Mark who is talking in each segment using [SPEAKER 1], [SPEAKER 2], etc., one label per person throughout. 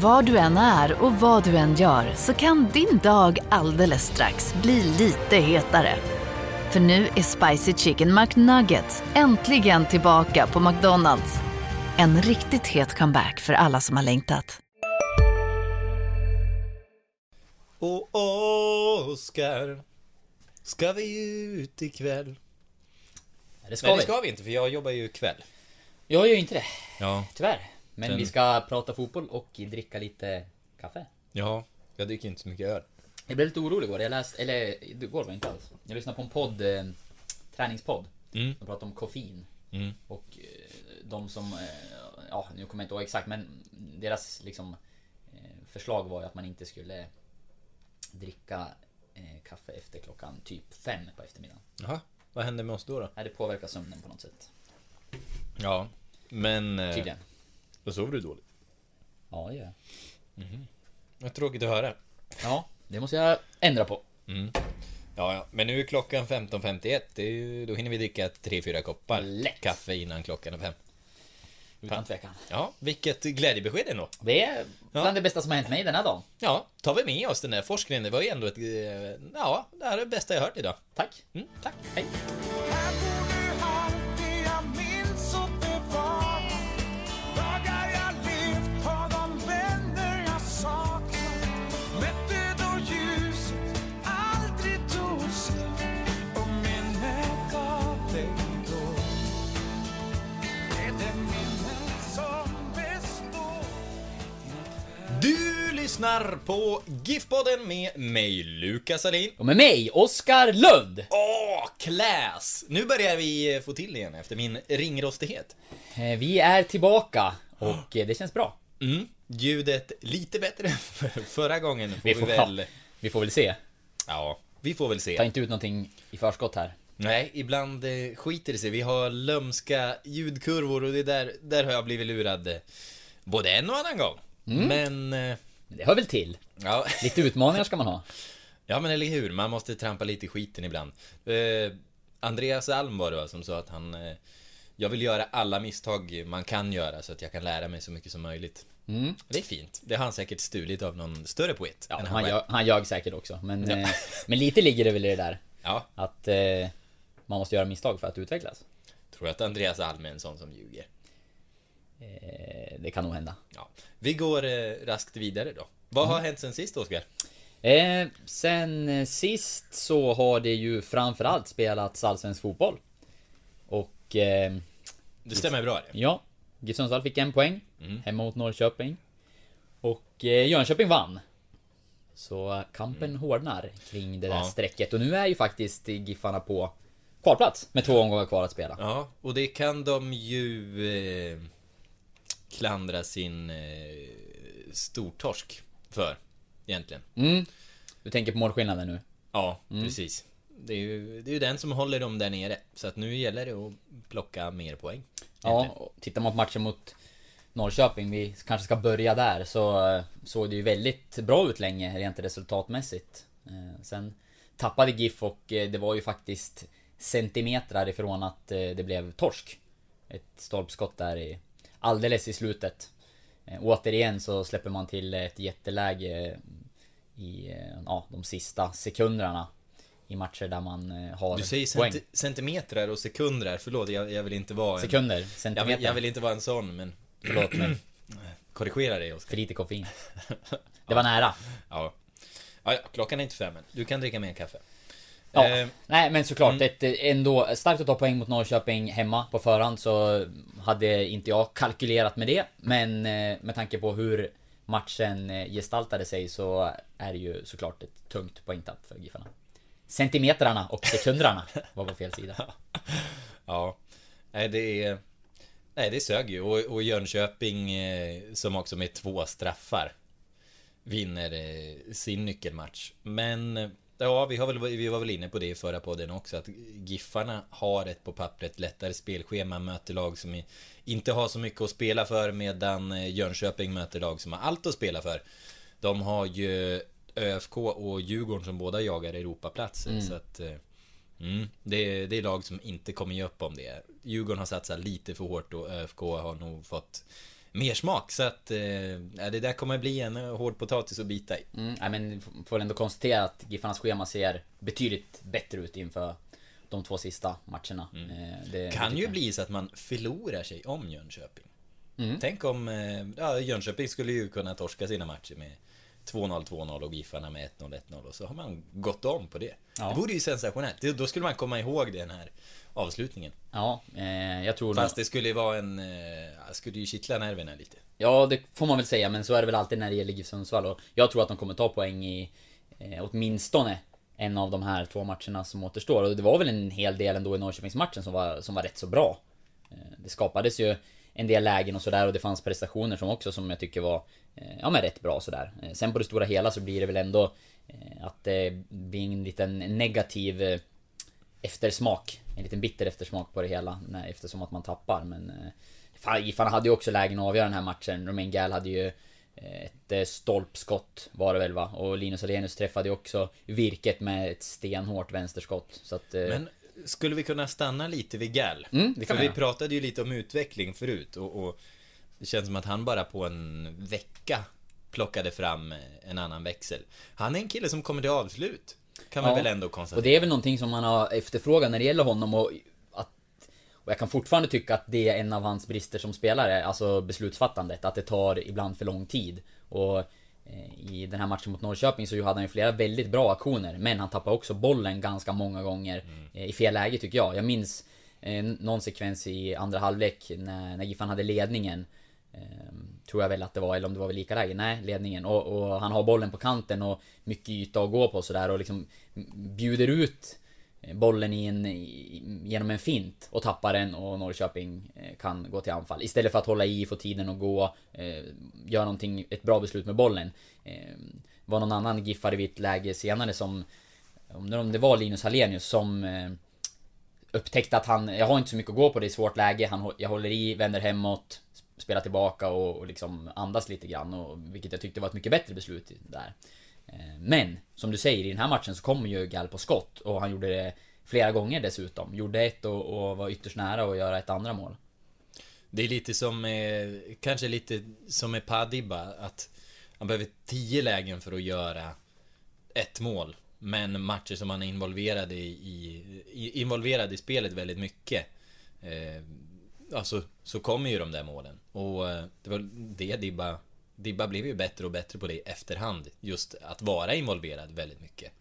[SPEAKER 1] Var du än är och vad du än gör så kan din dag alldeles strax bli lite hetare. För nu är Spicy Chicken McNuggets äntligen tillbaka på McDonalds. En riktigt het comeback för alla som har längtat.
[SPEAKER 2] Och Oskar, ska vi ut ikväll?
[SPEAKER 3] Det ska
[SPEAKER 2] Nej det
[SPEAKER 3] vi.
[SPEAKER 2] ska vi inte för jag jobbar ju kväll.
[SPEAKER 3] Jag gör ju inte det,
[SPEAKER 2] Ja,
[SPEAKER 3] tyvärr. Men
[SPEAKER 2] Den-
[SPEAKER 3] vi ska prata fotboll och dricka lite kaffe.
[SPEAKER 2] ja, jag dricker inte så mycket öl.
[SPEAKER 3] Jag blev lite orolig igår. Jag läste, eller igår var inte alls. Jag lyssnade på en podd, eh, träningspodd.
[SPEAKER 2] Mm.
[SPEAKER 3] De pratade om koffein.
[SPEAKER 2] Mm.
[SPEAKER 3] Och eh, de som, eh, ja nu kommer jag inte ihåg exakt men deras liksom eh, förslag var ju att man inte skulle dricka eh, kaffe efter klockan typ fem på eftermiddagen.
[SPEAKER 2] Jaha, vad händer med oss då? då?
[SPEAKER 3] Det påverkar sömnen på något sätt.
[SPEAKER 2] Ja, men...
[SPEAKER 3] Tydligen.
[SPEAKER 2] Då sover du dåligt.
[SPEAKER 3] Ja, det gör jag.
[SPEAKER 2] Vad tråkigt att höra.
[SPEAKER 3] Ja, det måste jag ändra på.
[SPEAKER 2] Ja, ja, men nu är klockan 15.51. Det är ju, då hinner vi dricka 3-4 koppar
[SPEAKER 3] Lätt.
[SPEAKER 2] kaffe innan klockan är fem.
[SPEAKER 3] Utan tvekan.
[SPEAKER 2] Ja, vilket glädjebesked ändå.
[SPEAKER 3] Det är bland
[SPEAKER 2] Ja.
[SPEAKER 3] det bästa som har hänt mig den här dagen.
[SPEAKER 2] Ja, tar vi med oss den där forskningen. Det var ju ändå ett... eh, Ja, det här är det bästa jag hört idag.
[SPEAKER 3] Tack.
[SPEAKER 2] Mm, tack.
[SPEAKER 3] Hej.
[SPEAKER 2] Lyssnar på GIF-podden med mig, Lukas Alin.
[SPEAKER 3] Och med mig, Oskar Lund.
[SPEAKER 2] Åh, class! Nu börjar vi få till det igen efter min ringrostighet.
[SPEAKER 3] Eh, Vi är tillbaka och eh, det känns bra.
[SPEAKER 2] Mm, ljudet lite bättre förra gången får vi,
[SPEAKER 3] Vi får,
[SPEAKER 2] väl...
[SPEAKER 3] ja, vi får väl se.
[SPEAKER 2] Ja, vi får väl
[SPEAKER 3] Ta
[SPEAKER 2] se.
[SPEAKER 3] inte ut någonting i förskott här.
[SPEAKER 2] Nej, ibland eh, skiter det sig. Vi har lömska ljudkurvor och det där, där har jag blivit lurad både en och annan gång. Men...
[SPEAKER 3] Men det hör väl till.
[SPEAKER 2] Ja,
[SPEAKER 3] Lite utmaningar ska man ha.
[SPEAKER 2] ja, men eller hur? Man måste trampa lite i skiten ibland. Eh, Andreas Alm var det va, som sa att han... Eh, jag vill göra alla misstag man kan göra så att jag kan lära mig så mycket som möjligt. Det är fint. Det har han säkert stulit av någon större poet.
[SPEAKER 3] Ja,
[SPEAKER 2] än
[SPEAKER 3] han,
[SPEAKER 2] själv.
[SPEAKER 3] ljög, han ljög säkert också. Men,
[SPEAKER 2] Ja.
[SPEAKER 3] eh, men lite ligger det väl i det där.
[SPEAKER 2] Ja,
[SPEAKER 3] Att eh, man måste göra misstag för att utvecklas.
[SPEAKER 2] tror att Andreas Alm är en sån som ljuger.
[SPEAKER 3] Eh, det kan nog hända.
[SPEAKER 2] Ja. Vi går eh, raskt vidare då. Vad har hänt sen sist, Oskar?
[SPEAKER 3] Eh, sen eh, sist så har det ju framförallt spelats allsvensk fotboll. Och eh,
[SPEAKER 2] Det stämmer bra det.
[SPEAKER 3] ja, GIF Sundsvall fick en poäng. Hemma mot Norrköping. Och eh, Jönköping vann. Så kampen hårdnar kring det där
[SPEAKER 2] Ja.
[SPEAKER 3] strecket. Och nu är ju faktiskt Giffarna på kvalplats med två omgångar kvar att spela.
[SPEAKER 2] Ja, och det kan de ju eh, klandra sin eh, stortorsk för, egentligen.
[SPEAKER 3] Mm. Du tänker på målskillnaden nu?
[SPEAKER 2] Ja, precis. Det är, ju, det är ju den som håller dem där nere. Så att nu gäller det att plocka mer poäng.
[SPEAKER 3] Ja,
[SPEAKER 2] egentligen.
[SPEAKER 3] och tittar man på matchen mot Norrköping, vi kanske ska börja där, så eh, såg det ju väldigt bra ut länge rent resultatmässigt. Eh, Sen tappade GIF och eh, det var ju faktiskt centimetrar ifrån att det blev torsk. Ett stolpskott där i, alldeles i slutet. Eh, Återigen så släpper man till ett jätteläge i eh, ja, de sista sekunderna i matcher där man eh, har
[SPEAKER 2] Du säger
[SPEAKER 3] poäng.
[SPEAKER 2] centi- centimeter och sekunder. Förlåt, jag, jag vill inte vara en...
[SPEAKER 3] Sekunder,
[SPEAKER 2] Jag
[SPEAKER 3] centimeter.
[SPEAKER 2] vill, jag vill inte vara en sån, men...
[SPEAKER 3] Förlåt mig.
[SPEAKER 2] Korrigera dig, Oskar.
[SPEAKER 3] För lite koffein. Det var nära.
[SPEAKER 2] Ja. Ja, klockan är inte fem än. Du kan dricka mer kaffe.
[SPEAKER 3] Ja,
[SPEAKER 2] Eh,
[SPEAKER 3] nej men såklart ett eh, ändå starkt att ta poäng mot Norrköping hemma på förhand så hade inte jag kalkylerat med det. Men eh, med tanke på hur matchen eh, gestaltade sig så är det ju såklart ett tungt poängtapp för Giffarna. Centimetrarna och sekunderna var på fel sida.
[SPEAKER 2] Ja. Nej, det är... Nej, det sög ju. Och, och Jönköping, eh, som också med två straffar, vinner sin nyckelmatch. Men... eh, Ja, vi, har väl, vi var väl inne på det i förra podden också, att Giffarna har ett på pappret lättare spelschema, möter lag som inte har så mycket att spela för, medan eh, Jönköping möter lag som har allt att spela för. De har ju ÖFK och Djurgården som båda jagar Europaplatser, så att... eh, Mm, det, är, det är lag som inte kommer ge upp om det. Djurgården har satsat lite för hårt och ÖFK har nog fått mer smak. Så att eh, det där kommer bli en hård potatis att bita i.
[SPEAKER 3] Mm, nej, men får ändå konstatera att Giffarnas schema ser betydligt bättre ut inför de två sista matcherna. Eh, Det,
[SPEAKER 2] Kan ju bli så att man förlorar sig om Jönköping.
[SPEAKER 3] Mm.
[SPEAKER 2] Tänk om, eh, ja Jönköping skulle ju kunna torska sina matcher med 2-0, 2-0 och Giffarna med 1-0, 1-0 och så har man gått om på det.
[SPEAKER 3] Ja.
[SPEAKER 2] Det vore ju sensationellt. Då skulle man komma ihåg den här avslutningen.
[SPEAKER 3] Ja, eh, jag tror
[SPEAKER 2] Fast det skulle vara en, eh, skulle ju kittla nerverna lite.
[SPEAKER 3] Ja, det får man väl säga, men så är det väl alltid när det gäller GIF Sundsvall jag tror att de kommer ta poäng i eh, åtminstone en av de här två matcherna som återstår. Och det var väl en hel del ändå i Norrköpingsmatchen som var, som var rätt så bra. Eh, det skapades ju en del lägen och sådär och det fanns prestationer som också som jag tycker var eh, ja men rätt bra sådär. Eh, sen på det stora hela så blir det väl ändå eh, att det blir en liten negativ eftersmak. En liten bitter eftersmak på det hela eftersom att man tappar. Men fan, hade ju också lägen att avgöra den här matchen. Romain Gall hade ju ett stolpskott var det väl va? Och Linus Alenius träffade ju också virket med ett stenhårt vänsterskott. Så att...
[SPEAKER 2] Men skulle vi kunna stanna lite vid Gall?
[SPEAKER 3] Mm, det kan
[SPEAKER 2] För
[SPEAKER 3] vi
[SPEAKER 2] pratade ju lite om utveckling förut och, och det känns som att han bara på en vecka plockade fram en annan växel. Han är en kille som kommer till avslut. Kan man
[SPEAKER 3] Ja.
[SPEAKER 2] väl ändå
[SPEAKER 3] Och
[SPEAKER 2] konstatera.
[SPEAKER 3] det är väl någonting som man har efterfrågat när det gäller honom och att och jag kan fortfarande tycka att det är en av hans brister som spelare, alltså beslutsfattandet. Att det tar ibland för lång tid. Och i den här matchen mot Norrköping så hade han ju flera väldigt bra aktioner. Men han tappade också bollen ganska många gånger eh, i fel läge tycker jag. Jag minns eh, någon sekvens i andra halvlek när, när Giffan hade ledningen. Ehm, tror jag väl att det var, eller om det var väl lika läge, nej ledningen. Och, och han har bollen på kanten och mycket yta att gå på sådär och liksom bjuder ut Eh, bollen i en, i, genom en fint och tappar den och Norrköping eh, kan gå till anfall. Istället för att hålla i, få tiden att gå, eh, göra någonting, ett bra beslut med bollen. Eh, var någon annan giffare vid ett läge senare som, om det- om det var Linus Hallenius som eh, upptäckte att han, jag har inte så mycket att gå på, det är svårt läge, han, jag håller i, vänder hemåt, spelar tillbaka och, och liksom andas lite grann och, vilket jag tyckte var ett mycket bättre beslut där. Eh, men, som du säger, i den här matchen så kommer ju Gall på skott och han gjorde det flera gånger dessutom. Gjorde ett och, och var ytterst nära att göra ett andra mål.
[SPEAKER 2] Det är lite som, eh, kanske lite som med Padiba, att han behöver tio lägen för att göra ett mål. Men matcher som han är involverad i, i, i involverad i spelet väldigt mycket. Eh, alltså, så kommer ju de där målen. Och eh, det var det Dibba, Dibba blev ju bättre och bättre på det i efterhand. Just att vara involverad väldigt mycket.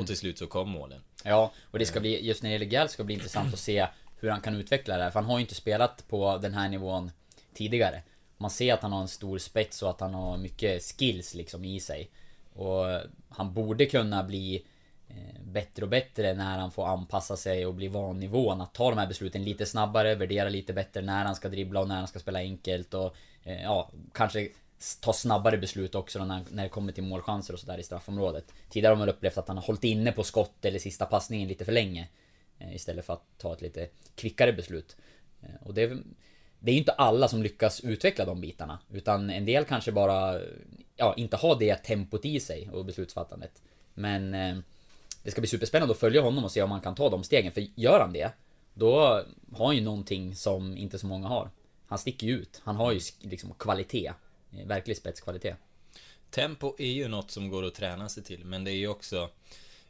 [SPEAKER 2] Och till slut så kom målen.
[SPEAKER 3] Ja, och det ska bli, just när det gäller Gall ska bli intressant att se hur han kan utveckla det här. För han har ju inte spelat på den här nivån tidigare. Man ser att han har en stor spets och att han har mycket skills liksom i sig. Och han borde kunna bli eh, bättre och bättre när han får anpassa sig och bli van nivån. Att ta de här besluten lite snabbare, värdera lite bättre när han ska dribbla och när han ska spela enkelt och eh, ja, kanske ta snabbare beslut också när, när det kommer till målchanser och sådär i straffområdet. Tidigare har man upplevt att han har hållit inne på skott eller sista passningen lite för länge. Eh, istället för att ta ett lite kvickare beslut. Eh, och det det är ju inte alla som lyckas utveckla de bitarna. Utan en del kanske bara ja, inte har det tempot i sig och beslutsfattandet. Men eh, det ska bli superspännande att följa honom och se om han kan ta de stegen. För gör han det, då har han ju någonting som inte så många har. Han sticker ju ut. Han har ju liksom kvalitet. Eh, verklig spetskvalitet.
[SPEAKER 2] Tempo är ju något som går att träna sig till, men det är ju också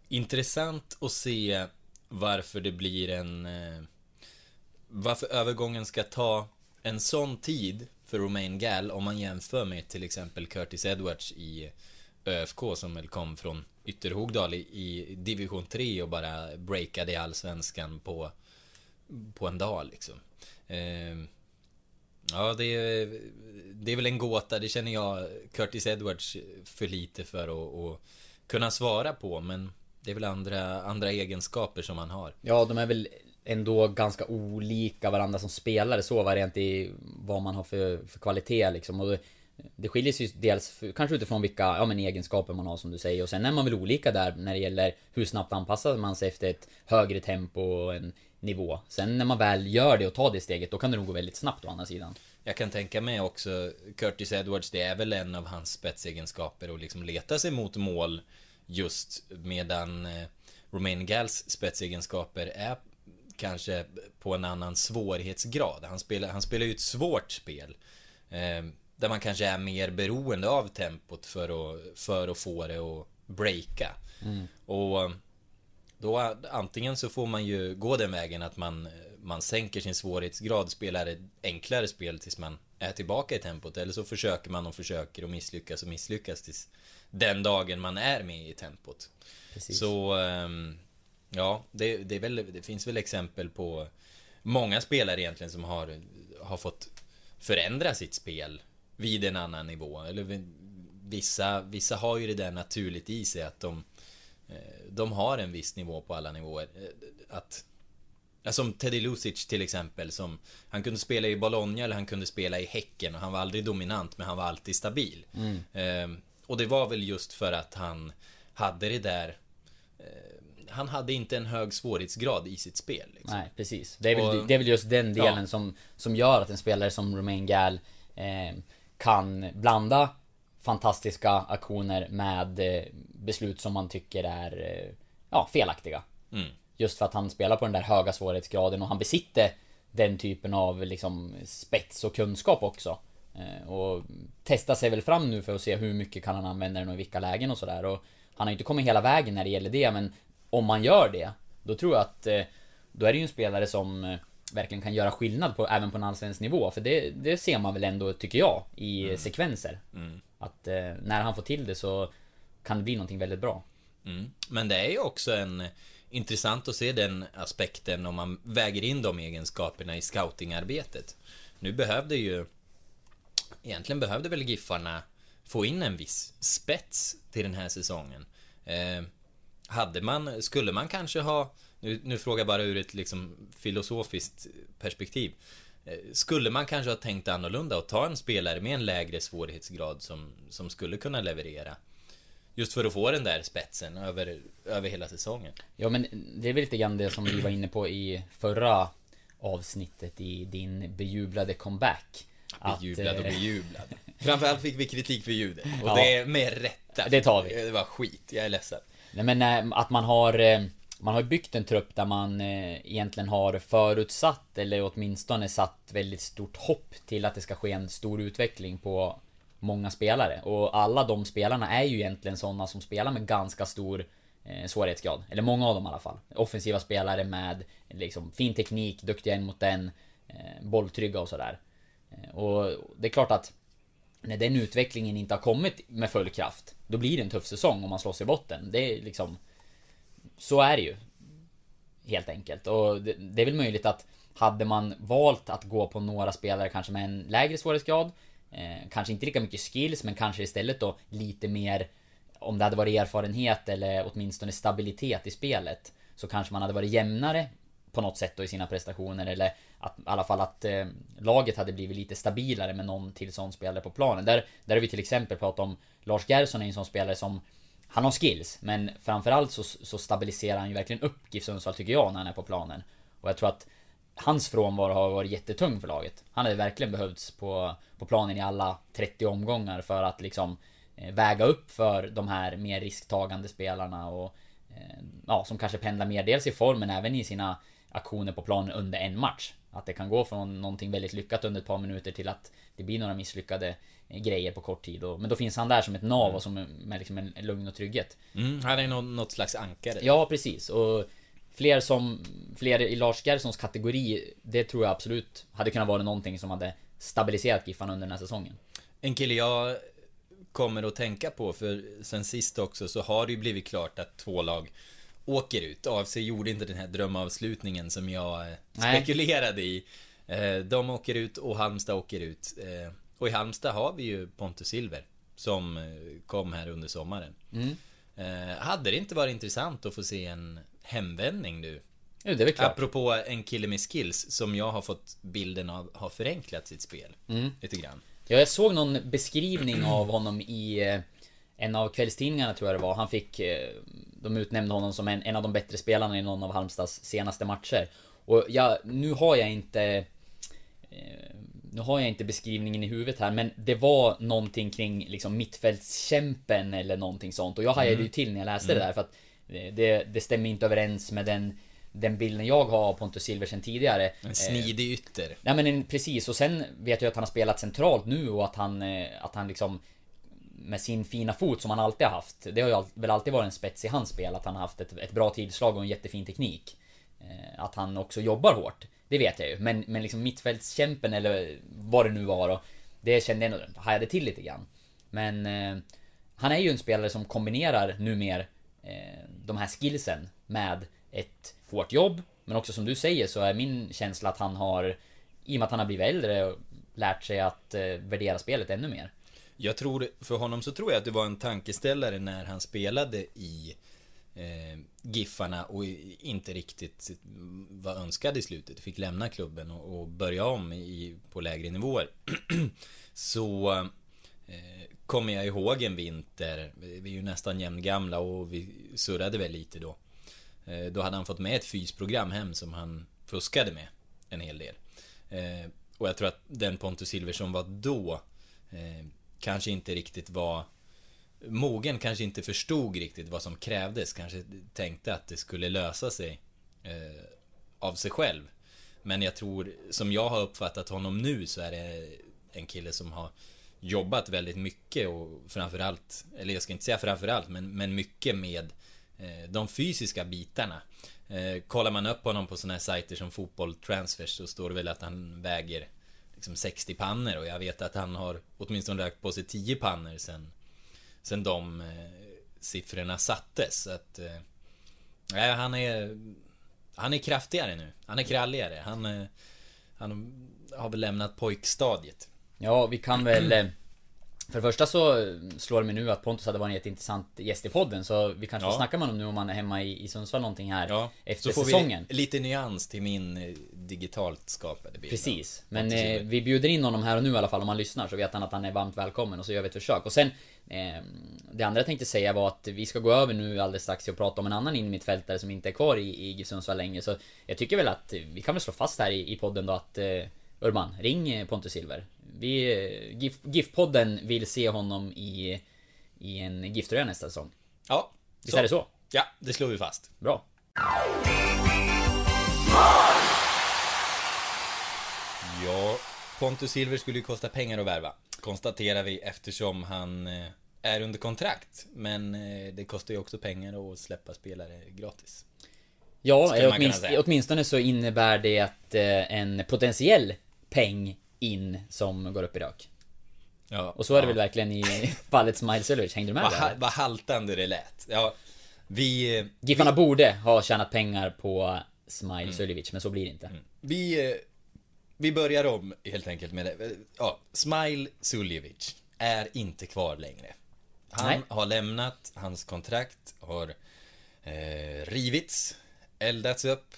[SPEAKER 2] intressant att se varför det blir en... Eh, varför övergången ska ta en sån tid för Romain Gall om man jämför med till exempel Curtis Edwards i ÖFK som väl kom från Ytterhogdal i, i division 3 och bara breakade i allsvenskan på, på en dag liksom. Eh, Ja, det är, det är väl en gåta. Det känner jag Curtis Edwards för lite för att, att kunna svara på. Men det är väl andra, andra egenskaper som han har.
[SPEAKER 3] Ja, de är väl ändå ganska olika varandra som spelare så variant i vad man har för, för kvalitet liksom. Och det, det skiljer sig ju dels för, kanske utifrån vilka ja, men egenskaper man har som du säger. Och sen är man väl olika där när det gäller hur snabbt anpassar man sig efter ett högre tempo och en nivå. Sen när man väl gör det och tar det steget, då kan det nog gå väldigt snabbt å andra sidan.
[SPEAKER 2] Jag kan tänka mig också Curtis Edwards, det är väl en av hans spetsegenskaper att liksom leta sig mot mål just medan eh, Romain Galls spetsegenskaper är kanske på en annan svårighetsgrad. Han spelar, han spelar ju ett svårt spel. Eh, där man kanske är mer beroende av tempot för att, för att få det att breaka. Och då antingen så får man ju gå den vägen att man, man sänker sin svårighetsgrad, spelar ett enklare spel tills man är tillbaka i tempot. Eller så försöker man och försöker och misslyckas och misslyckas tills den dagen man är med i tempot.
[SPEAKER 3] Precis.
[SPEAKER 2] Så ehm, ja, det, det, väl, det finns väl exempel på många spelare egentligen som har, har fått förändra sitt spel vid en annan nivå. Eller vi- vissa, vissa har ju det där naturligt i sig att de, de har en viss nivå på alla nivåer. Eh, Att som Teddy Lucic till exempel som Han kunde spela i Bologna eller han kunde spela i Häcken och han var aldrig dominant men han var alltid stabil. Ehm, och det var väl just för att han hade det där eh, Han hade inte en hög svårighetsgrad i sitt spel. Liksom.
[SPEAKER 3] Nej, precis. Det är väl,
[SPEAKER 2] Och-
[SPEAKER 3] det är väl just den delen
[SPEAKER 2] Ja.
[SPEAKER 3] som, som gör att en spelare som Romain Gall eh, kan blanda fantastiska aktioner med eh, beslut som man tycker är eh, ja, felaktiga.
[SPEAKER 2] Mm.
[SPEAKER 3] Just för att han spelar på den där höga svårighetsgraden och han besitter den typen av liksom spets och kunskap också. Eh, och testa sig väl fram nu för att se hur mycket kan han använda den och i vilka lägen och sådär. Och han har ju inte kommit hela vägen när det gäller det men om man gör det, då tror jag att då är det ju en spelare som verkligen kan göra skillnad på, även på en allsvensk nivå. För det, det ser man väl ändå, tycker jag, i sekvenser. Att eh, när han får till det så kan det bli någonting väldigt bra.
[SPEAKER 2] Mm. Men det är ju också en eh, intressant att se den aspekten om man väger in de egenskaperna i scoutingarbetet. Nu behövde ju Egentligen behövde väl Giffarna få in en viss spets till den här säsongen. Eh, hade man, skulle man kanske ha, nu, nu frågar jag bara ur ett liksom filosofiskt perspektiv. Eh, Skulle man kanske ha tänkt annorlunda och ta en spelare med en lägre svårighetsgrad som, som skulle kunna leverera? Just för att få den där spetsen över, över hela säsongen.
[SPEAKER 3] Ja men det är väl lite grann det som vi var inne på i förra avsnittet i din bejublade comeback.
[SPEAKER 2] Bejublad och
[SPEAKER 3] eh,
[SPEAKER 2] bejublad. Framförallt fick vi kritik för ljudet. Och
[SPEAKER 3] Ja.
[SPEAKER 2] det är med rätta.
[SPEAKER 3] Det tar vi.
[SPEAKER 2] Det var skit, jag är ledsen.
[SPEAKER 3] Nej men eh, att man har man har byggt en trupp där man eh, egentligen har förutsatt eller åtminstone satt väldigt stort hopp till att det ska ske en stor utveckling på många spelare. Och alla de spelarna är ju egentligen sådana som spelar med ganska stor eh, svårighetsgrad. Eller många av dem i alla fall. Offensiva spelare med liksom fin teknik, duktiga en mot en, eh, bolltrygga och sådär. Eh, och det är klart att när den utvecklingen inte har kommit med full kraft, då blir det en tuff säsong om man slåss i botten. Det är liksom... Så är det ju. Helt enkelt. Och det, det är väl möjligt att hade man valt att gå på några spelare kanske med en lägre svårighetsgrad, eh, kanske inte lika mycket skills, men kanske istället då lite mer om det hade varit erfarenhet eller åtminstone stabilitet i spelet så kanske man hade varit jämnare på något sätt då i sina prestationer eller att, i alla fall att eh, laget hade blivit lite stabilare med någon till sån spelare på planen. Där, där har vi till exempel pratat om Lars Gerson är en sån spelare som han har skills, men framförallt så, så stabiliserar han ju verkligen upp GIF Sundsvall tycker jag när han är på planen. Och jag tror att hans frånvaro har varit jättetung för laget. Han hade verkligen behövts på, på planen i alla 30 omgångar för att liksom eh, väga upp för de här mer risktagande spelarna och eh, ja, som kanske pendlar mer dels i form men även i sina aktioner på planen under en match. Att det kan gå från någonting väldigt lyckat under ett par minuter till att det blir några misslyckade grejer på kort tid. Och, men då finns han där som ett nav och som med liksom en, en lugn och trygghet.
[SPEAKER 2] Mm, han är något, något slags ankare.
[SPEAKER 3] Ja, precis. Och fler som... Fler i Lars Gerssons kategori, det tror jag absolut hade kunnat vara någonting som hade stabiliserat Giffarna under den här säsongen.
[SPEAKER 2] En kille jag kommer att tänka på, för sen sist också så har det ju blivit klart att två lag åker ut. AFC gjorde inte den här drömavslutningen som jag eh,
[SPEAKER 3] Nej.
[SPEAKER 2] spekulerade i. Eh, De åker ut och Halmstad åker ut. Och i Halmstad har vi ju Pontus Silver som eh, kom här under sommaren.
[SPEAKER 3] Mm.
[SPEAKER 2] Eh, Hade det inte varit intressant att få se en hemvändning nu?
[SPEAKER 3] Jo, det är klart.
[SPEAKER 2] Apropå en kille med skills som jag har fått bilden av har förenklat sitt spel.
[SPEAKER 3] Mm.
[SPEAKER 2] Lite grann.
[SPEAKER 3] Ja, jag såg någon beskrivning av honom i eh, en av kvällstidningarna tror jag det var. Han fick... eh, De utnämnde honom som en, en av de bättre spelarna i någon av Halmstads senaste matcher. Och jag, nu har jag inte... eh, Nu har jag inte beskrivningen i huvudet här men det var någonting kring liksom mittfältskämpen eller någonting sånt och jag hajade ju till när jag läste det där för att eh, det, det stämmer inte överens med den den bilden jag har av Pontus Silver sen tidigare.
[SPEAKER 2] En snidig ytter.
[SPEAKER 3] Nej men en, precis, och sen vet jag att han har spelat centralt nu och att han, eh, att han liksom med sin fina fot som han alltid har haft. Det har ju all- väl alltid varit en spets i hans spel, att han har haft ett, ett bra tillslag och en jättefin teknik. Eh, Att han också jobbar hårt. Det vet jag ju. Men, men liksom mittfältskämpen eller vad det nu var då. Det kände jag nog, hajade till lite grann. Men eh, han är ju en spelare som kombinerar numera eh, de här skillsen med ett hårt jobb. Men också som du säger så är min känsla att han har, i och med att han har blivit äldre, och lärt sig att eh, värdera spelet ännu mer.
[SPEAKER 2] Jag tror, för honom så tror jag att det var en tankeställare när han spelade i eh, Giffarna och inte riktigt var önskad i slutet. Fick lämna klubben och, och börja om i, på lägre nivåer. så eh, kommer jag ihåg en vinter, vi är ju nästan jämngamla och vi surrade väl lite då. Eh, då hade han fått med ett fysprogram hem som han fuskade med en hel del. Eh, och jag tror att den Pontus Silver som var då eh, kanske inte riktigt var mogen, kanske inte förstod riktigt vad som krävdes, kanske tänkte att det skulle lösa sig eh, av sig själv. Men jag tror, som jag har uppfattat honom nu så är det en kille som har jobbat väldigt mycket och framförallt, eller jag ska inte säga framförallt, men, men mycket med eh, de fysiska bitarna. Eh, kollar man upp honom på sådana här sajter som Fotboll Transfers så står det väl att han väger liksom 60 pannor och jag vet att han har åtminstone lagt på sig 10 pannor sen, sen de eh, siffrorna sattes. Så att, eh, nej, han är han är kraftigare nu. Han är kralligare. Han, eh, han har väl lämnat pojkstadiet.
[SPEAKER 3] Ja, vi kan väl... För det första så slår det mig nu att Pontus hade varit en jätteintressant gäst i podden så vi kanske
[SPEAKER 2] Ja.
[SPEAKER 3] får snacka med honom nu om han är hemma i, i Sundsvall någonting här
[SPEAKER 2] Ja,
[SPEAKER 3] efter
[SPEAKER 2] så får
[SPEAKER 3] säsongen.
[SPEAKER 2] vi lite nyans till min digitalt skapade bild.
[SPEAKER 3] Precis. Men eh, vi bjuder in honom här och nu i alla fall om han lyssnar så vet han att han är varmt välkommen och så gör vi ett försök. Och sen Det andra jag tänkte säga var att vi ska gå över nu alldeles strax att prata om en annan innermittfältare som inte är kvar i, i Sundsvall längre. Så jag tycker väl att vi kan väl slå fast här i, i podden då att eh, Urban, ring eh, Pontus Silver. Vi, eh, GIF, GIF-podden vill se honom i, i en GIF-tröja nästa säsong.
[SPEAKER 2] Ja,
[SPEAKER 3] Visst är det så?
[SPEAKER 2] Ja, det slår vi fast.
[SPEAKER 3] Bra.
[SPEAKER 2] Ja, Pontus Silver skulle ju kosta pengar att värva. Konstaterar vi eftersom han eh, är under kontrakt. Men eh, det kostar ju också pengar att släppa spelare gratis.
[SPEAKER 3] Ja, eh, åtminstone, åtminstone så innebär det att en potentiell peng in som går upp i rök.
[SPEAKER 2] Ja,
[SPEAKER 3] Och så är det
[SPEAKER 2] ja.
[SPEAKER 3] väl verkligen i fallet Smile Silvers, hängde du med
[SPEAKER 2] Vad,
[SPEAKER 3] där?
[SPEAKER 2] vad haltande det lät. Ja, vi...
[SPEAKER 3] Giffarna borde ha tjänat pengar på Smile
[SPEAKER 2] Mm.
[SPEAKER 3] Suljevic, men så blir det inte.
[SPEAKER 2] Vi, eh, vi börjar om helt enkelt med det. Ja, Smile Suljevic är inte kvar längre. Han
[SPEAKER 3] Nej.
[SPEAKER 2] har lämnat, hans kontrakt har eh, rivits, eldats upp,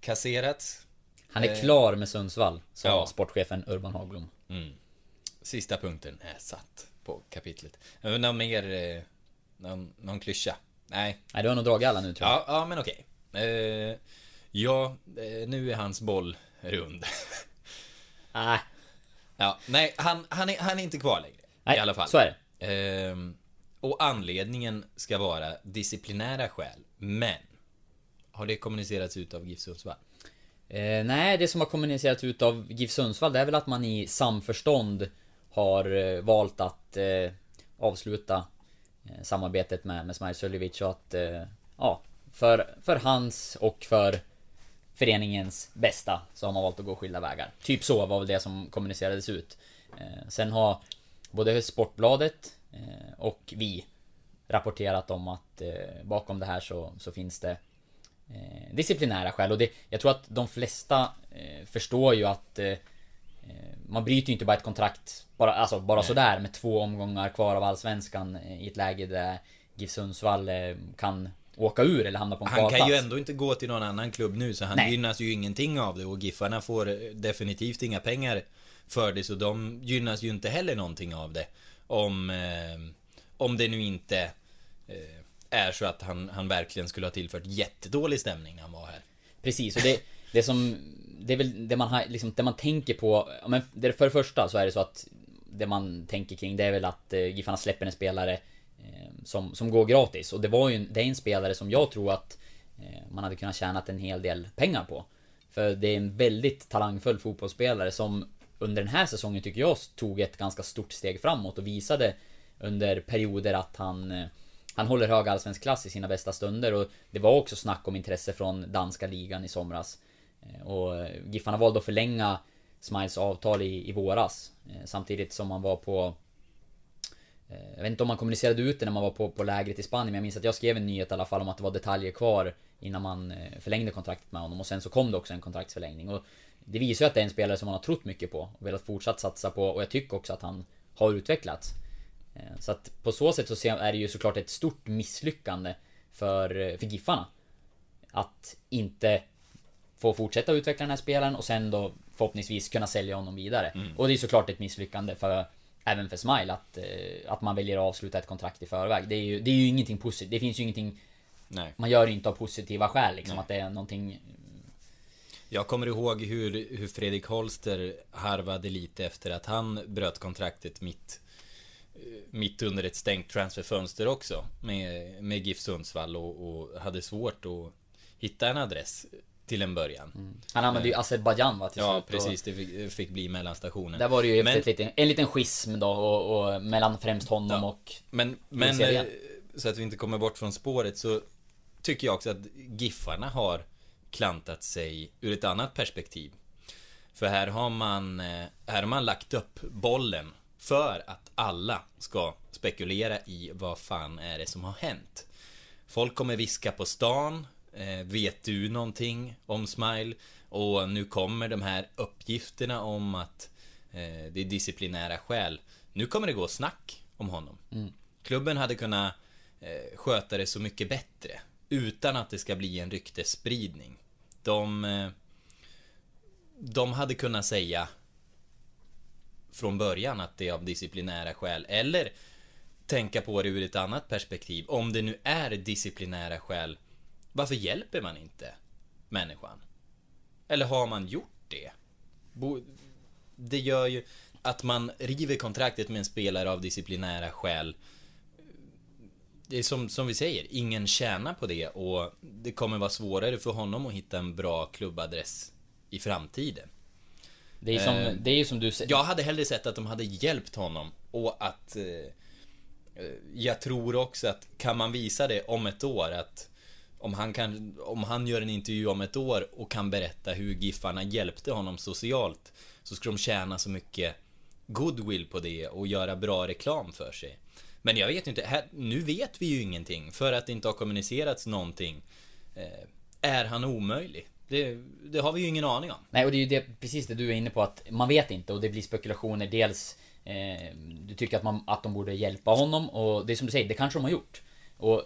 [SPEAKER 2] kasserats.
[SPEAKER 3] Han är
[SPEAKER 2] Eh,
[SPEAKER 3] klar med Sundsvall, sa
[SPEAKER 2] ja.
[SPEAKER 3] sportchefen Urban Hagblom.
[SPEAKER 2] Sista punkten är satt på kapitlet. Någon mer, eh, någon, någon klyscha? Nej,
[SPEAKER 3] Nej, du har nog dragit alla nu tror jag.
[SPEAKER 2] Ja, ja men okej. Eh, ja, nu är hans boll rund.
[SPEAKER 3] Nej,
[SPEAKER 2] ja, nej, han, han, är, han är inte kvar längre.
[SPEAKER 3] Nej,
[SPEAKER 2] I alla fall.
[SPEAKER 3] så är
[SPEAKER 2] det. Ehm, och anledningen ska vara disciplinära skäl. Men, har det kommunicerats ut av GIF Sundsvall?
[SPEAKER 3] Eh, nej, det som har kommunicerats ut av GIF Sundsvall det är väl att man i samförstånd har eh, valt att eh, avsluta eh, samarbetet med, med Smile Suljevic och att eh, ja, för, för hans och för föreningens bästa så har man valt att gå skilda vägar. Typ så var väl det som kommunicerades ut. Eh, sen har både Sportbladet eh, och vi rapporterat om att eh, bakom det här så, så finns det disciplinära skäl. Och det, jag tror att de flesta förstår ju att man bryter ju inte bara ett kontrakt bara, alltså, bara sådär med två omgångar kvar av Allsvenskan i ett läge där GIF Sundsvall kan åka ur eller hamna på en
[SPEAKER 2] Han kan
[SPEAKER 3] kvalplats.
[SPEAKER 2] ju ändå inte gå till någon annan klubb nu så han
[SPEAKER 3] Nej.
[SPEAKER 2] gynnas ju ingenting av det och Giffarna får definitivt inga pengar för det så de gynnas ju inte heller någonting av det. Om, eh, om det nu inte eh, är så att han, han verkligen skulle ha tillfört jättedålig stämning när han var här.
[SPEAKER 3] Precis, och det, det som... Det är väl det man har, liksom, det man tänker på... Men för det första så är det så att det man tänker kring det är väl att eh, Giffarna släpper en spelare som, som går gratis. Och det var ju en, det är en spelare som jag tror att eh, man hade kunnat tjäna en hel del pengar på. För det är en väldigt talangfull fotbollsspelare som under den här säsongen tycker jag tog ett ganska stort steg framåt och visade under perioder att han eh, han håller hög allsvensk klass i sina bästa stunder och det var också snack om intresse från danska ligan i somras. Eh, och eh, Giffarna valde att förlänga Smiles avtal i, i våras. Samtidigt som man var på eh, Jag vet inte om man kommunicerade ut det när man var på, på lägret i Spanien men jag minns att jag skrev en nyhet i alla fall om att det var detaljer kvar innan man eh, förlängde kontraktet med honom och sen så kom det också en kontraktsförlängning. Och det visar ju att det är en spelare som man har trott mycket på och velat fortsatt satsa på och jag tycker också att han har utvecklats. Eh, Så att på så sätt så är det ju såklart ett stort misslyckande för, för Giffarna. Att inte få fortsätta utveckla den här spelaren och sen då förhoppningsvis kunna sälja honom vidare. Och det är såklart ett misslyckande för Även för Smile att, eh, att man väljer att avsluta ett kontrakt i förväg. Det är ju, det är ju ingenting positivt. Det finns ju ingenting
[SPEAKER 2] Nej.
[SPEAKER 3] Man gör det inte av positiva skäl liksom.
[SPEAKER 2] Nej.
[SPEAKER 3] Att det är någonting
[SPEAKER 2] Jag kommer ihåg hur, hur Fredrik Holster harvade lite efter att han bröt kontraktet mitt eh, mitt under ett stängt transferfönster också med, med GIF Sundsvall och, och hade svårt att hitta en adress till en början.
[SPEAKER 3] Han använde ju Azerbajdzjan va till
[SPEAKER 2] Ja, precis. Det fick, fick bli mellanstationen.
[SPEAKER 3] Där var det ju
[SPEAKER 2] Men-
[SPEAKER 3] ett lite, en liten schism då och, och mellan främst honom
[SPEAKER 2] Ja.
[SPEAKER 3] och
[SPEAKER 2] Men, men eh, så att vi inte kommer bort från spåret så tycker jag också att Giffarna har klantat sig ur ett annat perspektiv. För här har man, eh, här har man lagt upp bollen för att alla ska spekulera i vad fan är det som har hänt. Folk kommer viska på stan. Eh, vet du någonting om Smile? Och nu kommer de här uppgifterna om att eh, det är disciplinära skäl. Nu kommer det gå snack om honom. Klubben hade kunnat eh, sköta det så mycket bättre. Utan att det ska bli en ryktesspridning. De... Eh, de hade kunnat säga från början att det är av disciplinära skäl. Eller tänka på det ur ett annat perspektiv. Om det nu är disciplinära skäl, varför hjälper man inte människan? Eller har man gjort det? Det gör ju att man river kontraktet med en spelare av disciplinära skäl. Det är som, som vi säger, ingen tjänar på det och det kommer vara svårare för honom att hitta en bra klubbadress i framtiden.
[SPEAKER 3] Det är som,
[SPEAKER 2] Eh,
[SPEAKER 3] det är som du säger.
[SPEAKER 2] Jag hade hellre sett att de hade hjälpt honom och att eh, eh, jag tror också att kan man visa det om ett år att om han, kan, om han gör en intervju om ett år och kan berätta hur Giffarna hjälpte honom socialt så ska de tjäna så mycket goodwill på det och göra bra reklam för sig. Men jag vet inte, här, nu vet vi ju ingenting för att det inte har kommunicerats någonting. Eh, är han omöjlig? Det, det har vi ju ingen aning om.
[SPEAKER 3] Nej och det är ju det, precis det du är inne på att man vet inte och det blir spekulationer dels eh, Du tycker att, man, att de borde hjälpa honom och det är som du säger, det kanske de har gjort. Och,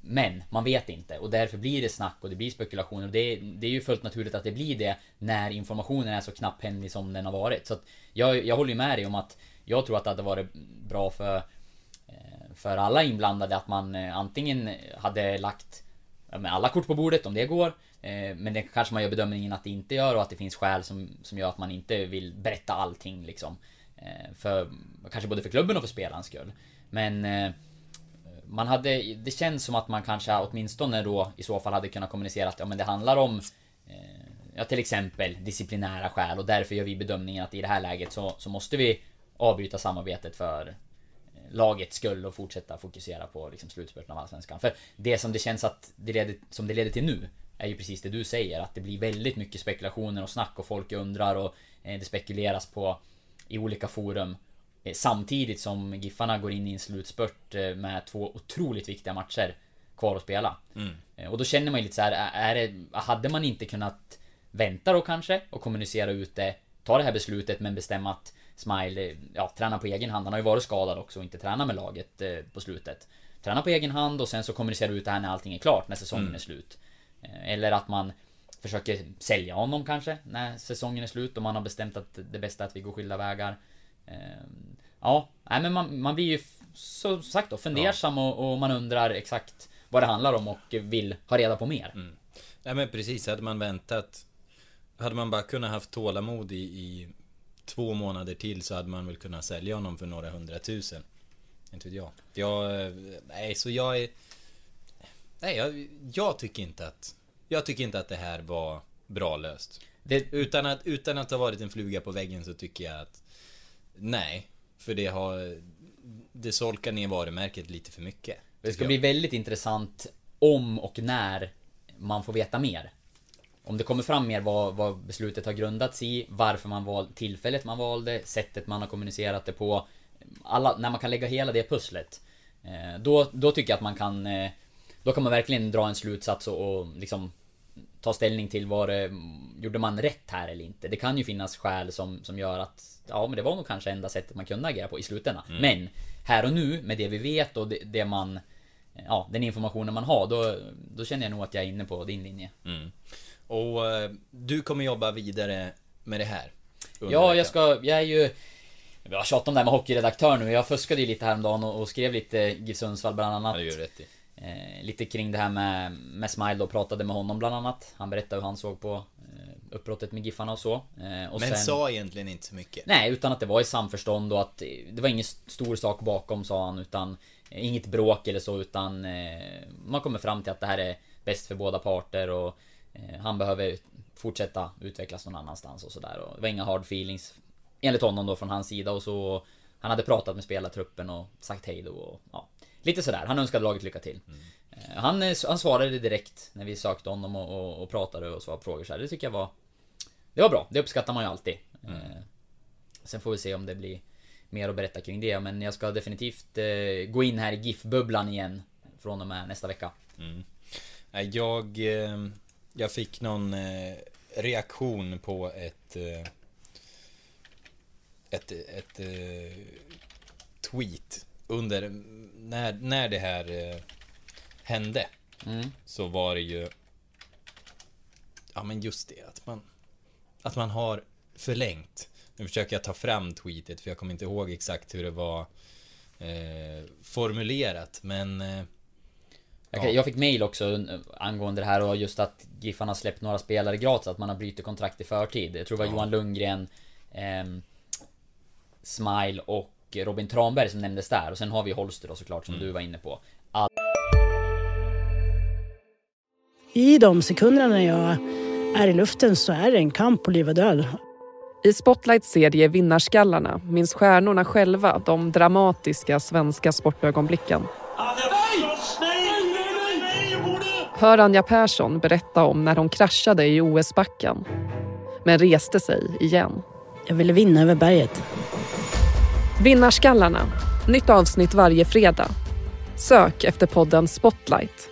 [SPEAKER 3] men man vet inte och därför blir det snack och det blir spekulationer och det, är- det är ju fullt naturligt att det blir det när informationen är så knapphändig som den har varit. Så att jag, jag håller ju med dig om att jag tror att det hade varit bra för eh, för alla inblandade att man eh, antingen hade lagt alla kort på bordet om det går. Eh, men det kanske man gör bedömningen att det inte gör och att det finns skäl som, som gör att man inte vill berätta allting liksom. För, kanske både för klubben och för spelarens skull. Men eh, man hade, det känns som att man kanske åtminstone då i så fall hade kunnat kommunicera att ja men det handlar om eh, Ja till exempel disciplinära skäl och därför gör vi bedömningen att i det här läget så, så måste vi avbryta samarbetet för eh, lagets skull och fortsätta fokusera på liksom slutspurten av Allsvenskan. För det som det känns att det leder, som det leder till nu är ju precis det du säger. Att det blir väldigt mycket spekulationer och snack och folk undrar och eh, det spekuleras på i olika forum eh, Samtidigt som Giffarna går in i en slutspurt eh, med två otroligt viktiga matcher kvar att spela. Eh, Och då känner man ju lite så här, är det, hade man inte kunnat vänta då kanske och kommunicera ut det, ta det här beslutet men bestämma att Smile, ja, tränar på egen hand. Han har ju varit skadad också och inte tränat med laget på slutet. Träna på egen hand och sen så kommunicera ut det här när allting är klart, när säsongen är slut. Eller att man försöker sälja honom kanske när säsongen är slut och man har bestämt att det bästa är att vi går skilda vägar. Ja, nej men man, man blir ju som sagt då fundersam och, och man undrar exakt vad det handlar om och vill ha reda på mer.
[SPEAKER 2] Nej men precis, hade man väntat Hade man bara kunnat haft tålamod i, i två månader till så hade man väl kunnat sälja honom för några hundratusen. Inte vet jag. Jag, nej så jag är Nej, jag, jag tycker inte att... Jag tycker inte att det här var bra löst.
[SPEAKER 3] Det,
[SPEAKER 2] Utan att, utan att ha varit en fluga på väggen så tycker jag att... Nej. För det har... Det solkar ner varumärket lite för mycket.
[SPEAKER 3] det ska
[SPEAKER 2] tycker
[SPEAKER 3] bli
[SPEAKER 2] jag.
[SPEAKER 3] väldigt intressant om och när man får veta mer. Om det kommer fram mer vad, vad beslutet har grundats i, varför man valde tillfället man valde, sättet man har kommunicerat det på. Alla, när man kan lägga hela det pusslet. Eh, då, då tycker jag att man kan... Eh, då kan man verkligen dra en slutsats och, och liksom ta ställning till vad det, gjorde man rätt här eller inte. Det kan ju finnas skäl som, som gör att ja men det var nog kanske enda sättet man kunde agera på i slutändan. Men här och nu med det vi vet och det, det man Ja, den informationen man har då, då känner jag nog att jag är inne på din linje.
[SPEAKER 2] Och eh, du kommer jobba vidare med det här?
[SPEAKER 3] Ja, jag ska, jag är ju Jag har tjatat om det här med hockeyredaktör nu. Jag fuskade ju lite häromdagen och, och skrev lite GIF Sundsvall bland annat.
[SPEAKER 2] Ja, rätt i.
[SPEAKER 3] Eh, lite kring det här med, med Smile och pratade med honom bland annat. Han berättade hur han såg på uppbrottet med Giffarna och så. Eh, och
[SPEAKER 2] Men
[SPEAKER 3] sen,
[SPEAKER 2] sa egentligen inte så mycket.
[SPEAKER 3] Nej, utan att det var i samförstånd och att det var ingen st- stor sak bakom sa han utan eh, Inget bråk eller så utan eh, Man kommer fram till att det här är bäst för båda parter och Han behöver fortsätta utvecklas någon annanstans och sådär. Det var inga hard feelings Enligt honom då från hans sida. Och så Han hade pratat med spelartruppen och sagt hej då och ja Lite sådär, han önskade laget lycka till. Eh, han, eh, han svarade direkt när vi sökte honom och, och, och pratade och svarade på frågor så här. Det tycker jag var Det var bra, det uppskattar man ju alltid. Eh, Sen får vi se om det blir mer att berätta kring det men jag ska definitivt eh, gå in här i GIF-bubblan igen Från och med nästa vecka.
[SPEAKER 2] Nej, Jag, jag fick någon reaktion på ett ett, ett tweet under när, när det här hände.
[SPEAKER 3] Mm.
[SPEAKER 2] Så var det ju Ja men just det att man Att man har förlängt Nu försöker jag ta fram tweetet för jag kommer inte ihåg exakt hur det var eh, Formulerat men eh,
[SPEAKER 3] Jag, jag fick mail också eh, angående det här och just att Giffarna släppt några spelare gratis, att man har brutit kontrakt i förtid. Jag tror det var
[SPEAKER 2] Ja.
[SPEAKER 3] Johan Lundgren, ehm, Smile och Robin Tranberg som nämndes där. Och sen har vi Holster då såklart som du var inne på.
[SPEAKER 4] I de sekunderna när jag är i luften så är det en kamp på liv och död.
[SPEAKER 5] I Spotlights serie Vinnarskallarna minns stjärnorna själva de dramatiska svenska sportögonblicken. Hör Anja Persson berätta om när hon kraschade i OS-backen men reste sig igen.
[SPEAKER 4] Jag ville vinna över berget.
[SPEAKER 5] Vinnarskallarna, nytt avsnitt varje fredag. Sök efter podden Spotlight.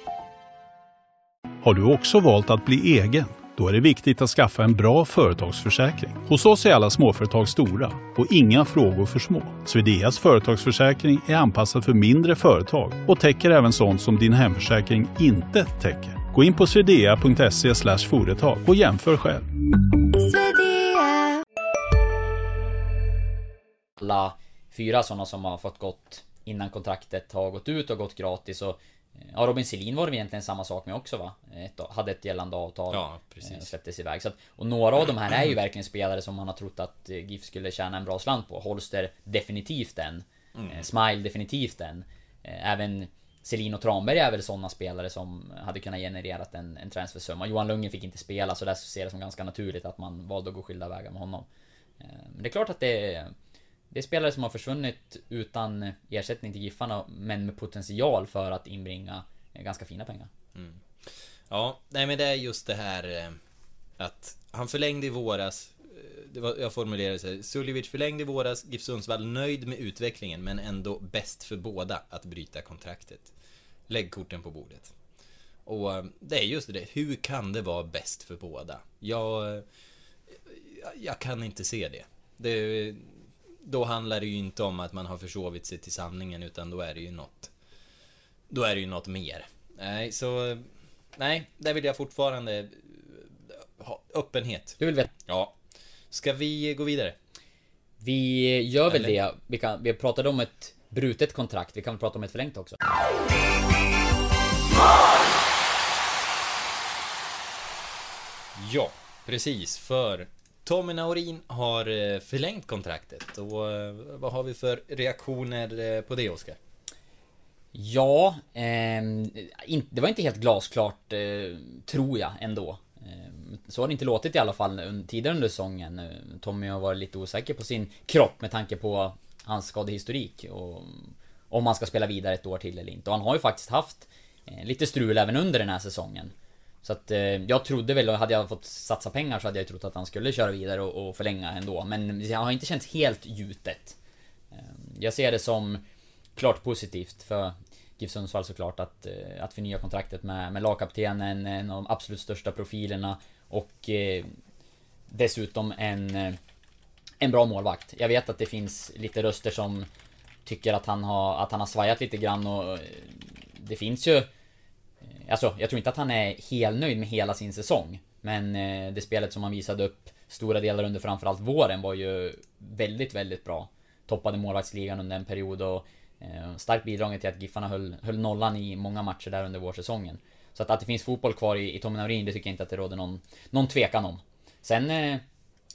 [SPEAKER 6] Har du också valt att bli egen? Då är det viktigt att skaffa en bra företagsförsäkring. Hos oss är alla småföretag stora och inga frågor för små. Swedeas företagsförsäkring är anpassad för mindre företag och täcker även sånt som din hemförsäkring inte täcker. Gå in på swedea.se företag och jämför själv.
[SPEAKER 3] alla fyra sådana som har fått gått innan kontraktet har gått ut och gått gratis och Ja Robin Selin var det egentligen samma sak med också va? Ett, hade ett gällande avtal
[SPEAKER 2] Ja, precis.
[SPEAKER 3] eh, Släpptes iväg. Så att, Och några av de här är ju verkligen spelare som man har trott att eh, GIF skulle tjäna en bra slant på. Holster definitivt den eh, Smile definitivt den eh, Även Selin och Tranberg är väl sådana spelare som hade kunnat genererat en, en transfersumma. Johan Lundgren fick inte spela så där ser det som ganska naturligt att man valde att gå skilda vägar med honom. Eh, Men det är klart att det det är spelare som har försvunnit utan ersättning till Giffarna men med potential för att inbringa eh, ganska fina pengar. Mm.
[SPEAKER 2] Ja, nej men det är just det här eh, att han förlängde i våras. Eh, det var, jag formulerade så här. Suljevic förlängde i våras. GIF Sundsvall nöjd med utvecklingen men ändå bäst för båda att bryta kontraktet. Lägg korten på bordet. Och det är just det. Hur kan det vara bäst för båda? Jag, jag kan inte se det. det. Då handlar det ju inte om att man har försovit sig till sanningen utan då är det ju något. Då är det ju något mer. Nej, så Nej, där vill jag fortfarande ha öppenhet.
[SPEAKER 3] Du vill veta?
[SPEAKER 2] Ja. Ska vi gå vidare?
[SPEAKER 3] Vi gör väl
[SPEAKER 2] Eller?
[SPEAKER 3] det. Vi, kan, vi pratade om ett brutet kontrakt. Vi kan väl prata om ett förlängt också.
[SPEAKER 2] Ja, precis. För Tommy Naurin har eh, förlängt kontraktet. Och eh, vad har vi för reaktioner eh, på det, Oskar?
[SPEAKER 3] Ja, eh, det var inte helt glasklart eh, tror jag ändå. Ehm, så har det inte låtit i alla fall tidigare under säsongen. Tommy har varit lite osäker på sin kropp med tanke på hans skadehistorik och om han ska spela vidare ett år till eller inte. Och han har ju faktiskt haft lite strul även under den här säsongen. Så att eh, jag trodde väl, och hade jag fått satsa pengar så hade jag trott att han skulle köra vidare och, och förlänga ändå. Men jag har inte känts helt gjutet. Eh, jag ser det som klart positivt för GIF Sundsvall såklart att, eh, att förnya kontraktet med, med lagkaptenen, en av de absolut största profilerna och eh, dessutom en, eh, en bra målvakt. Jag vet att det finns lite röster som tycker att han har, att han har svajat lite grann och eh, det finns ju Alltså, jag tror inte att han är helnöjd med hela sin säsong. Men eh, det spelet som han visade upp stora delar under framförallt våren var ju väldigt, väldigt bra. Toppade målvaktsligan under en period och eh, starkt bidragande till att Giffarna höll, höll nollan i många matcher där under vårsäsongen. Så att, att det finns fotboll kvar i, i Tommy Naurin, det tycker jag inte att det råder någon, någon tvekan om. Sen eh,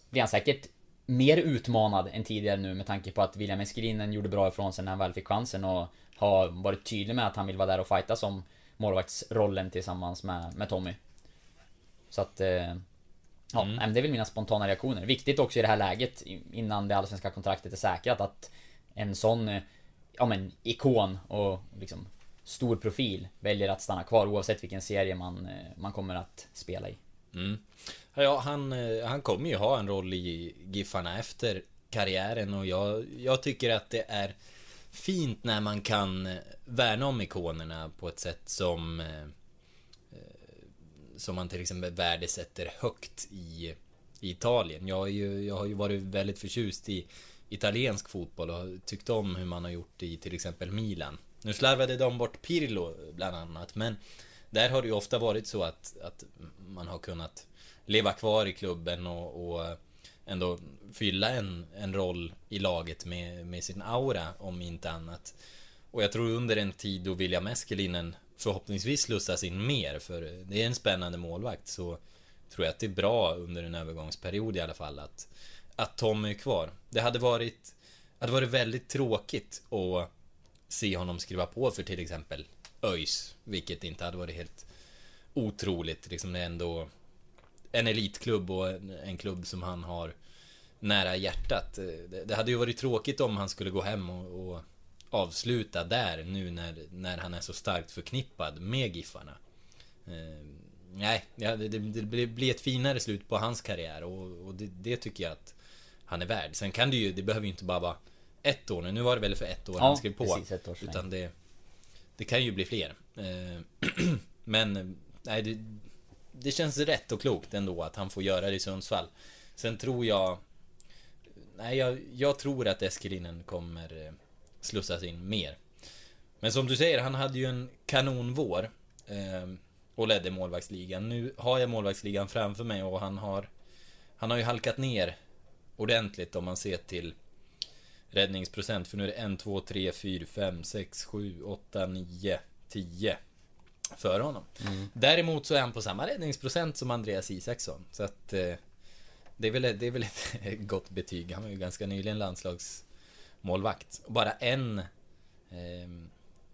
[SPEAKER 3] blir han säkert mer utmanad än tidigare nu med tanke på att William Eskelinen gjorde bra ifrån sig när han väl fick chansen och har varit tydlig med att han vill vara där och fighta som målvaktsrollen tillsammans med, med Tommy. Så att... Eh, ja, men det är väl mina spontana reaktioner. Viktigt också i det här läget innan det allsvenska kontraktet är säkrat att en sån eh, ja men ikon och liksom stor profil väljer att stanna kvar oavsett vilken serie man, eh, man kommer att spela i.
[SPEAKER 2] Mm. Ja, han, han kommer ju ha en roll i Giffarna efter karriären och jag, jag tycker att det är fint när man kan eh, värna om ikonerna på ett sätt som eh, eh, som man till exempel värdesätter högt i, i Italien. Jag, är ju, jag har ju varit väldigt förtjust i italiensk fotboll och tyckt om hur man har gjort i till exempel Milan. Nu slarvade de bort Pirlo bland annat, men där har det ju ofta varit så att, att man har kunnat leva kvar i klubben och, och ändå fylla en, en roll i laget med, med sin aura, om inte annat. Och jag tror under en tid då William Eskelinen förhoppningsvis slussas in mer, för det är en spännande målvakt, så tror jag att det är bra under en övergångsperiod i alla fall att, att Tom är kvar. Det hade varit, hade varit väldigt tråkigt att se honom skriva på för till exempel ÖIS, vilket inte hade varit helt otroligt. Liksom det är ändå en elitklubb och en, en klubb som han har nära hjärtat. Det, det hade ju varit tråkigt om han skulle gå hem och, och avsluta där nu när, när han är så starkt förknippad med Giffarna. Eh, nej, det, det, det blir- ett finare slut på hans karriär och, och det, det tycker jag att han är värd. Sen kan det ju, det behöver ju inte bara vara ett år nu. Nu var det väl för ett år
[SPEAKER 3] Ja,
[SPEAKER 2] han skrev på.
[SPEAKER 3] precis,
[SPEAKER 2] utan det, det kan ju bli fler. Eh, Men, nej, det, känns rätt och klokt ändå att han får göra det i Sundsvall. Sen tror jag... Nej, jag, jag tror att Eskelinen kommer eh, slussas in mer. Men som du säger, han hade ju en kanonvår. Eh, och ledde målvaktsligan. Nu har jag målvaktsligan framför mig och han har... Han har ju halkat ner ordentligt om man ser till räddningsprocent. För nu är det 1, 2, 3, 4, 5, 6, 7, 8, 9, 10 för honom. Däremot så är han på samma räddningsprocent som Andreas Isaksson. Så att eh, det, är väl, det är väl ett gott betyg. Han var ju ganska nyligen landslagsmålvakt. Och bara en eh,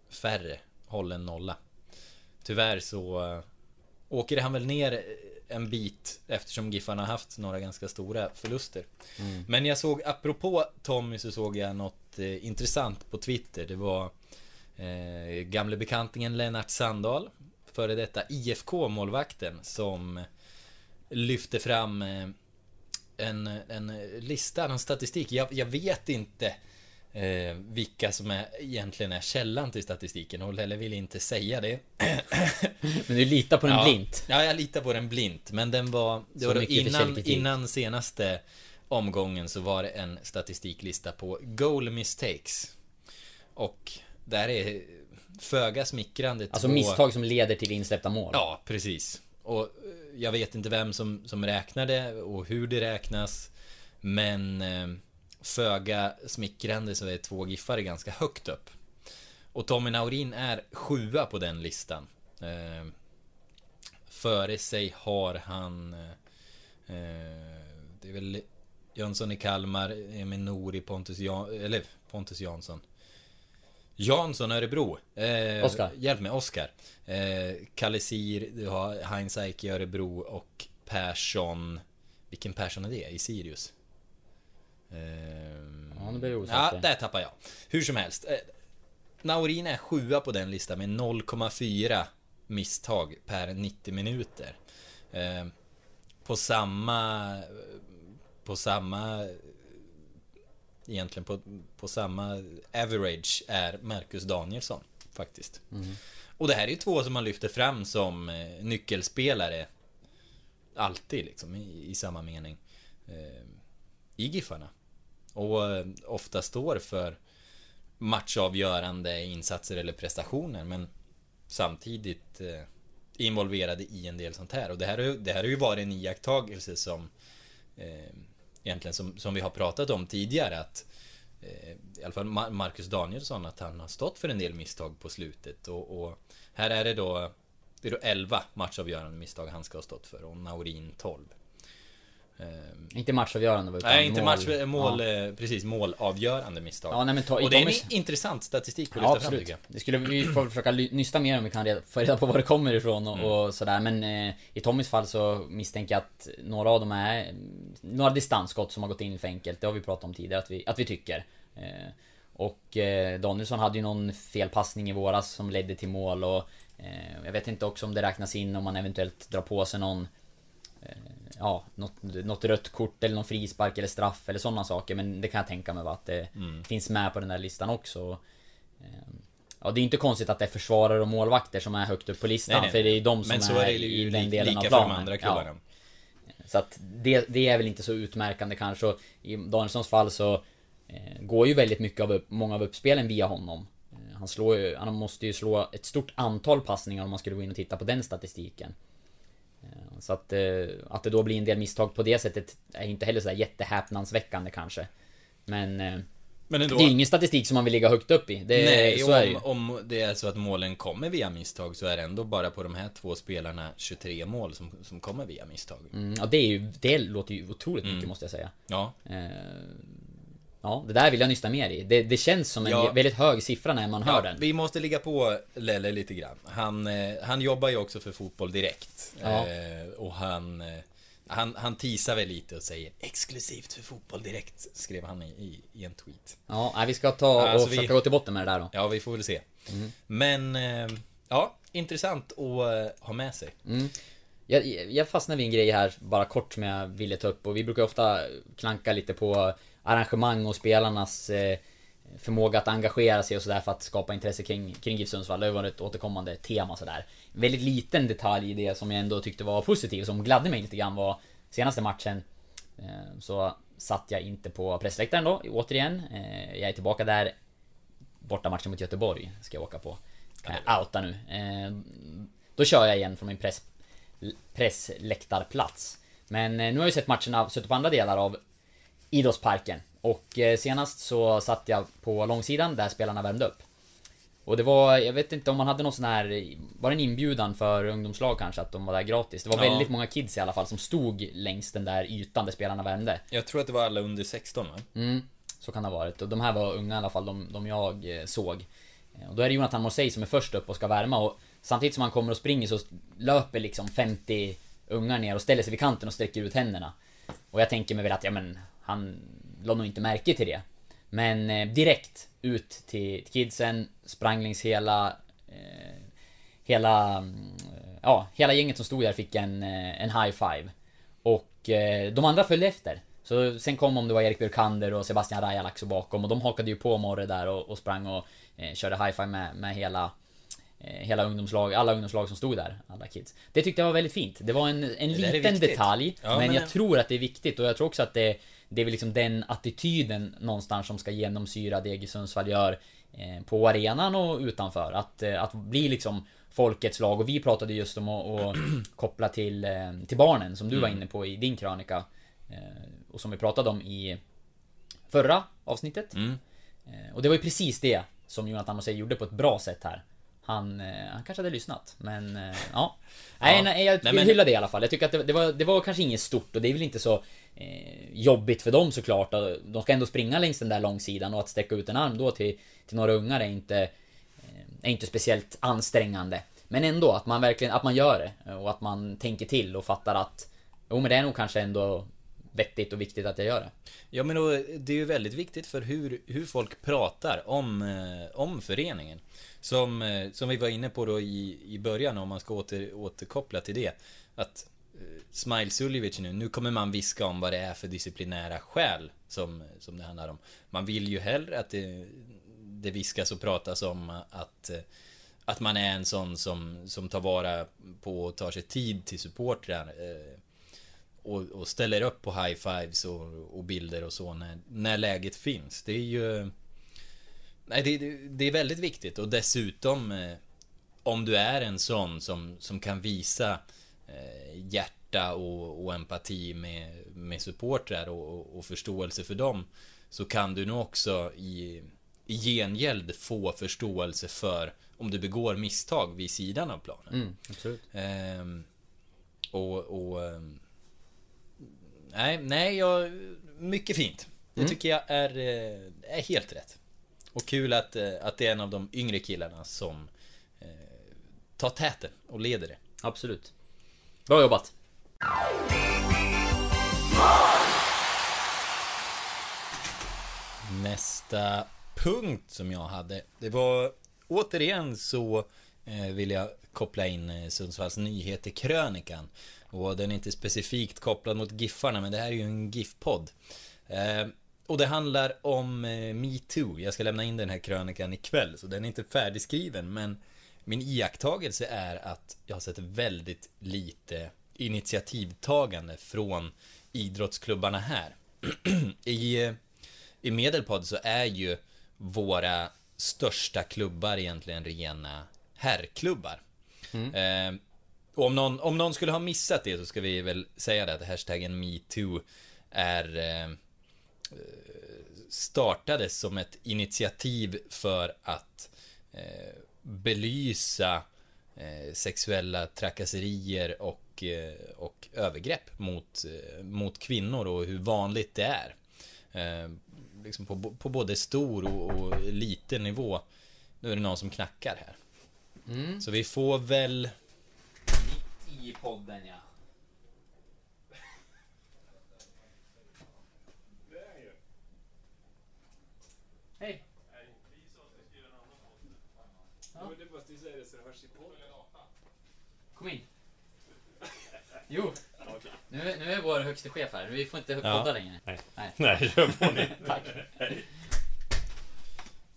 [SPEAKER 2] färre hållen nolla. Tyvärr så eh, åker han väl ner en bit eftersom Giffarna har haft några ganska stora förluster. Men jag såg, apropå Tommy, så såg jag något eh, intressant på Twitter. Det var eh, gamle bekantingen Lennart Sandahl, före detta IFK-målvakten, som lyfte fram eh, en, en lista, en statistik. Jag, jag vet inte eh, vilka som är, egentligen är källan till statistiken och Lelle vill inte säga det.
[SPEAKER 3] Men du litar på den
[SPEAKER 2] ja,
[SPEAKER 3] blint.
[SPEAKER 2] Ja, jag litar på den blint. Men den var... Det var innan, innan senaste omgången så var det en statistiklista på goal mistakes. Och där är föga smickrande
[SPEAKER 3] Alltså
[SPEAKER 2] två-
[SPEAKER 3] misstag som leder till insläppta mål.
[SPEAKER 2] Ja, precis. Och eh, jag vet inte vem som, som det och hur det räknas. Men eh, föga smickrande så är två giffare ganska högt upp. Och Tommy Naurin är sjua på den listan. Eh, före sig har han... Eh, eh, det är väl Jönsson i Kalmar, Emil Nouri, Pontus, Jan, eller Pontus Jansson. Jansson Örebro. Eh,
[SPEAKER 3] Oskar.
[SPEAKER 2] Hjälp mig, Oskar. Eh, Kalesir, du har Heinz Eik i Örebro och Persson. Vilken Persson är det? I Sirius? Ehm,
[SPEAKER 3] Ja, nu blir jag
[SPEAKER 2] Ja,
[SPEAKER 3] osäker.
[SPEAKER 2] där tappar jag. Hur som helst. Eh, Naurin är sjua på den listan med 0,4 misstag per 90 minuter. Eh, på samma... På samma... Egentligen på, på samma average är Marcus Danielsson faktiskt. Och det här är ju två som man lyfter fram som eh, nyckelspelare. Alltid liksom i, i samma mening. Eh, I Giffarna. Och eh, ofta står för matchavgörande insatser eller prestationer men samtidigt eh, involverade i en del sånt här. Och det här, det här har ju varit en iakttagelse som eh, egentligen som, som vi har pratat om tidigare att eh, i alla fall Marcus Danielsson att han har stått för en del misstag på slutet och, och här är det då det är då 11 matchavgörande misstag han ska ha stått för och Naurin 12. Ehm,
[SPEAKER 3] Inte matchavgörande utan
[SPEAKER 2] Nej, inte
[SPEAKER 3] mål.
[SPEAKER 2] match, mål,
[SPEAKER 3] Ja.
[SPEAKER 2] eh, precis, målavgörande misstag.
[SPEAKER 3] Ja, nej, men ta-
[SPEAKER 2] och det är en
[SPEAKER 3] Tommys-
[SPEAKER 2] intressant statistik att
[SPEAKER 3] Ja,
[SPEAKER 2] lyfta fram
[SPEAKER 3] absolut.
[SPEAKER 2] tycker jag.
[SPEAKER 3] Det skulle vi får försöka nysta mer om vi kan reda, få reda på var det kommer ifrån och,
[SPEAKER 2] Mm.
[SPEAKER 3] och sådär. Men eh, i Tommys fall så misstänker jag att några av dem är några distansskott som har gått in för enkelt. Det har vi pratat om tidigare att vi, att vi tycker. Eh, och eh, Danielsson hade ju någon felpassning i våras som ledde till mål och eh, jag vet inte också om det räknas in om man eventuellt drar på sig någon eh, Ja, något, något rött kort eller någon frispark eller straff eller sådana saker men det kan jag tänka mig va, att det
[SPEAKER 2] Mm.
[SPEAKER 3] finns med på den där listan också. Ehm, Ja, det är inte konstigt att det är försvarare och målvakter som är högt upp på listan.
[SPEAKER 2] Nej, nej,
[SPEAKER 3] för det är de som
[SPEAKER 2] Men så
[SPEAKER 3] är,
[SPEAKER 2] är det ju
[SPEAKER 3] i den delen
[SPEAKER 2] lika
[SPEAKER 3] av
[SPEAKER 2] för
[SPEAKER 3] planen.
[SPEAKER 2] de andra
[SPEAKER 3] Ja.
[SPEAKER 2] klubbarna.
[SPEAKER 3] Så att det, det är väl inte så utmärkande kanske. Och I Danielssons fall så eh, går ju väldigt mycket av upp, många av uppspelen via honom. Eh, han slår ju, han måste ju slå ett stort antal passningar om man skulle gå in och titta på den statistiken. Eh, så att, eh, att det då blir en del misstag på det sättet är inte heller sådär jättehäpnadsväckande kanske. Men... Eh,
[SPEAKER 2] Men ändå.
[SPEAKER 3] Det är ingen statistik som man vill ligga högt upp i. Det,
[SPEAKER 2] Nej,
[SPEAKER 3] så
[SPEAKER 2] om, om det är så att målen kommer via misstag så är det ändå bara på de här två spelarna 23 mål som, som kommer via misstag.
[SPEAKER 3] Mm, ja, det är ju, det låter ju otroligt mycket
[SPEAKER 2] Mm.
[SPEAKER 3] måste jag säga.
[SPEAKER 2] Ja.
[SPEAKER 3] Eh, ja, det där vill jag nysta mer i. Det, det känns som en
[SPEAKER 2] Ja.
[SPEAKER 3] väldigt hög siffra när man hör
[SPEAKER 2] Ja,
[SPEAKER 3] den.
[SPEAKER 2] vi måste ligga på Lelle lite grann. Han, eh, han jobbar ju också för Fotboll Direkt.
[SPEAKER 3] Ja.
[SPEAKER 2] Eh, och han, eh, han, han teasar väl lite och säger exklusivt för Fotboll Direkt, skrev han i, i, en tweet.
[SPEAKER 3] Ja, vi ska ta och
[SPEAKER 2] Alltså, vi-
[SPEAKER 3] försöka gå till botten med det där då.
[SPEAKER 2] Ja, vi får väl se.
[SPEAKER 3] Mm.
[SPEAKER 2] Men, eh, ja, intressant att ha med sig.
[SPEAKER 3] Mm. Jag, jag fastnar vid en grej här, bara kort som jag ville ta upp och vi brukar ofta klanka lite på arrangemang och spelarnas eh, förmåga att engagera sig och sådär för att skapa intresse kring, kring GIF Sundsvall. Det har varit ett återkommande tema sådär. En väldigt liten detalj i det som jag ändå tyckte var positiv, som gladde mig lite grann var senaste matchen eh, så satt jag inte på pressläktaren då, återigen. Eh, jag är tillbaka där bortamatchen mot Göteborg ska jag åka på. Kan jag outa nu. Då kör jag igen från min press, pressläktarplats. Men nu har jag ju sett matcherna, suttit på andra delar av idrottsparken. Och eh, senast så satt jag på långsidan där spelarna värmde upp. Och det var, jag vet inte om man hade någon sån här, var det en inbjudan för ungdomslag kanske att de var där gratis? Det var
[SPEAKER 2] Ja.
[SPEAKER 3] väldigt många kids i alla fall som stod längs den där ytan där spelarna värmde.
[SPEAKER 2] Jag tror att det var alla under 16 va?
[SPEAKER 3] Mm, så kan det ha varit. Och de här var unga i alla fall, de, de jag eh, såg. Eh, Och då är det Jonathan Morsey som är först upp och ska värma och samtidigt som han kommer och springer så löper liksom 50 ungar ner och ställer sig vid kanten och sträcker ut händerna. Och jag tänker mig väl att, ja men, han la nog inte märke till det. Men eh, direkt ut till, till kidsen, sprang längs hela... Eh, hela... Mm, ja, hela gänget som stod där fick en, eh, en high five. Och eh, de andra följde efter. Så sen kom om det var Erik Björkander och Sebastian Rajalak bakom och de hakade ju på Morre där och, och sprang och eh, körde high five med, med hela Hela ungdomslag, alla ungdomslag som stod där, alla kids. Det tyckte jag var väldigt fint. Det var en, en liten detalj,
[SPEAKER 2] Ja,
[SPEAKER 3] men,
[SPEAKER 2] men-
[SPEAKER 3] jag tror att det är viktigt och jag tror också att det Det är väl liksom den attityden någonstans som ska genomsyra det Sundsvall gör eh, På arenan och utanför. Att, eh, att bli liksom folkets lag och vi pratade just om att, koppla till, eh, till barnen som du var
[SPEAKER 2] Mm.
[SPEAKER 3] inne på i din krönika. Eh, Och som vi pratade om i förra avsnittet.
[SPEAKER 2] Mm.
[SPEAKER 3] Eh, Och det var ju precis det som Jonathan Mossé gjorde på ett bra sätt här. Han, eh, han kanske hade lyssnat. Men eh, ja. Nej, nej, jag
[SPEAKER 2] Nej, men-
[SPEAKER 3] hylla det i alla fall. Jag tycker att det, det, var, det var kanske inget stort och det är väl inte så eh, jobbigt för dem såklart. De ska ändå springa längs den där långsidan och att sträcka ut en arm då till, till några ungar är inte, eh, är inte speciellt ansträngande. Men ändå, att man verkligen, att man gör det. Och att man tänker till och fattar att Jo men det är nog kanske ändå vettigt och viktigt att jag gör det.
[SPEAKER 2] Ja men då, det är ju väldigt viktigt för hur, hur folk pratar om, eh, om föreningen. Som, eh, som vi var inne på då i, i början om man ska åter, återkoppla till det. Att eh, Smile Suljevic nu, nu kommer man viska om vad det är för disciplinära skäl som, som det handlar om. Man vill ju hellre att det, det viskas och pratas om att, eh, att man är en sån som, som tar vara på och tar sig tid till supportrar. Eh, och, och ställer upp på high-fives och, och bilder och så när, när läget finns. Det är ju... Nej, det, det, är väldigt viktigt och dessutom eh, om du är en sån som, som kan visa eh, hjärta och, och empati med, med supportrar och, och, förståelse för dem så kan du nog också i, i gengäld få förståelse för om du begår misstag vid sidan av planen.
[SPEAKER 3] Mm, absolut.
[SPEAKER 2] Ehm, och, och ehm, nej, nej, jag, mycket fint. Det
[SPEAKER 3] Mm.
[SPEAKER 2] tycker jag är, eh, är helt rätt. Och kul att, eh, att det är en av de yngre killarna som eh, tar täten och leder det.
[SPEAKER 3] Absolut. Bra jobbat.
[SPEAKER 2] Nästa punkt som jag hade, det var återigen så eh, vill jag koppla in eh, Sundsvalls nyheter krönikan. Och den är inte specifikt kopplad mot Giffarna, men det här är ju en GIF-podd. Eh, och det handlar om eh, metoo. Jag ska lämna in den här krönikan ikväll, så den är inte färdigskriven, men min iakttagelse är att jag har sett väldigt lite initiativtagande från idrottsklubbarna här. I, eh, I Medelpad så är ju våra största klubbar egentligen rena herrklubbar. Eh, och om någon, om någon skulle ha missat det så ska vi väl säga det att hashtaggen metoo är eh, startades som ett initiativ för att eh, belysa eh, sexuella trakasserier och, eh, och övergrepp mot, eh, mot kvinnor och hur vanligt det är. Eh, liksom på, på både stor och, och liten nivå. Nu är det någon som knackar här. Så vi får väl...
[SPEAKER 3] I podden ja. Hej. Kom in. Jo. Nu, är- nu är vår högste chef här. Vi får inte
[SPEAKER 2] Ja.
[SPEAKER 3] podda längre.
[SPEAKER 7] Nej.
[SPEAKER 3] Nej.
[SPEAKER 7] Nej, kör på ni.
[SPEAKER 3] Tack.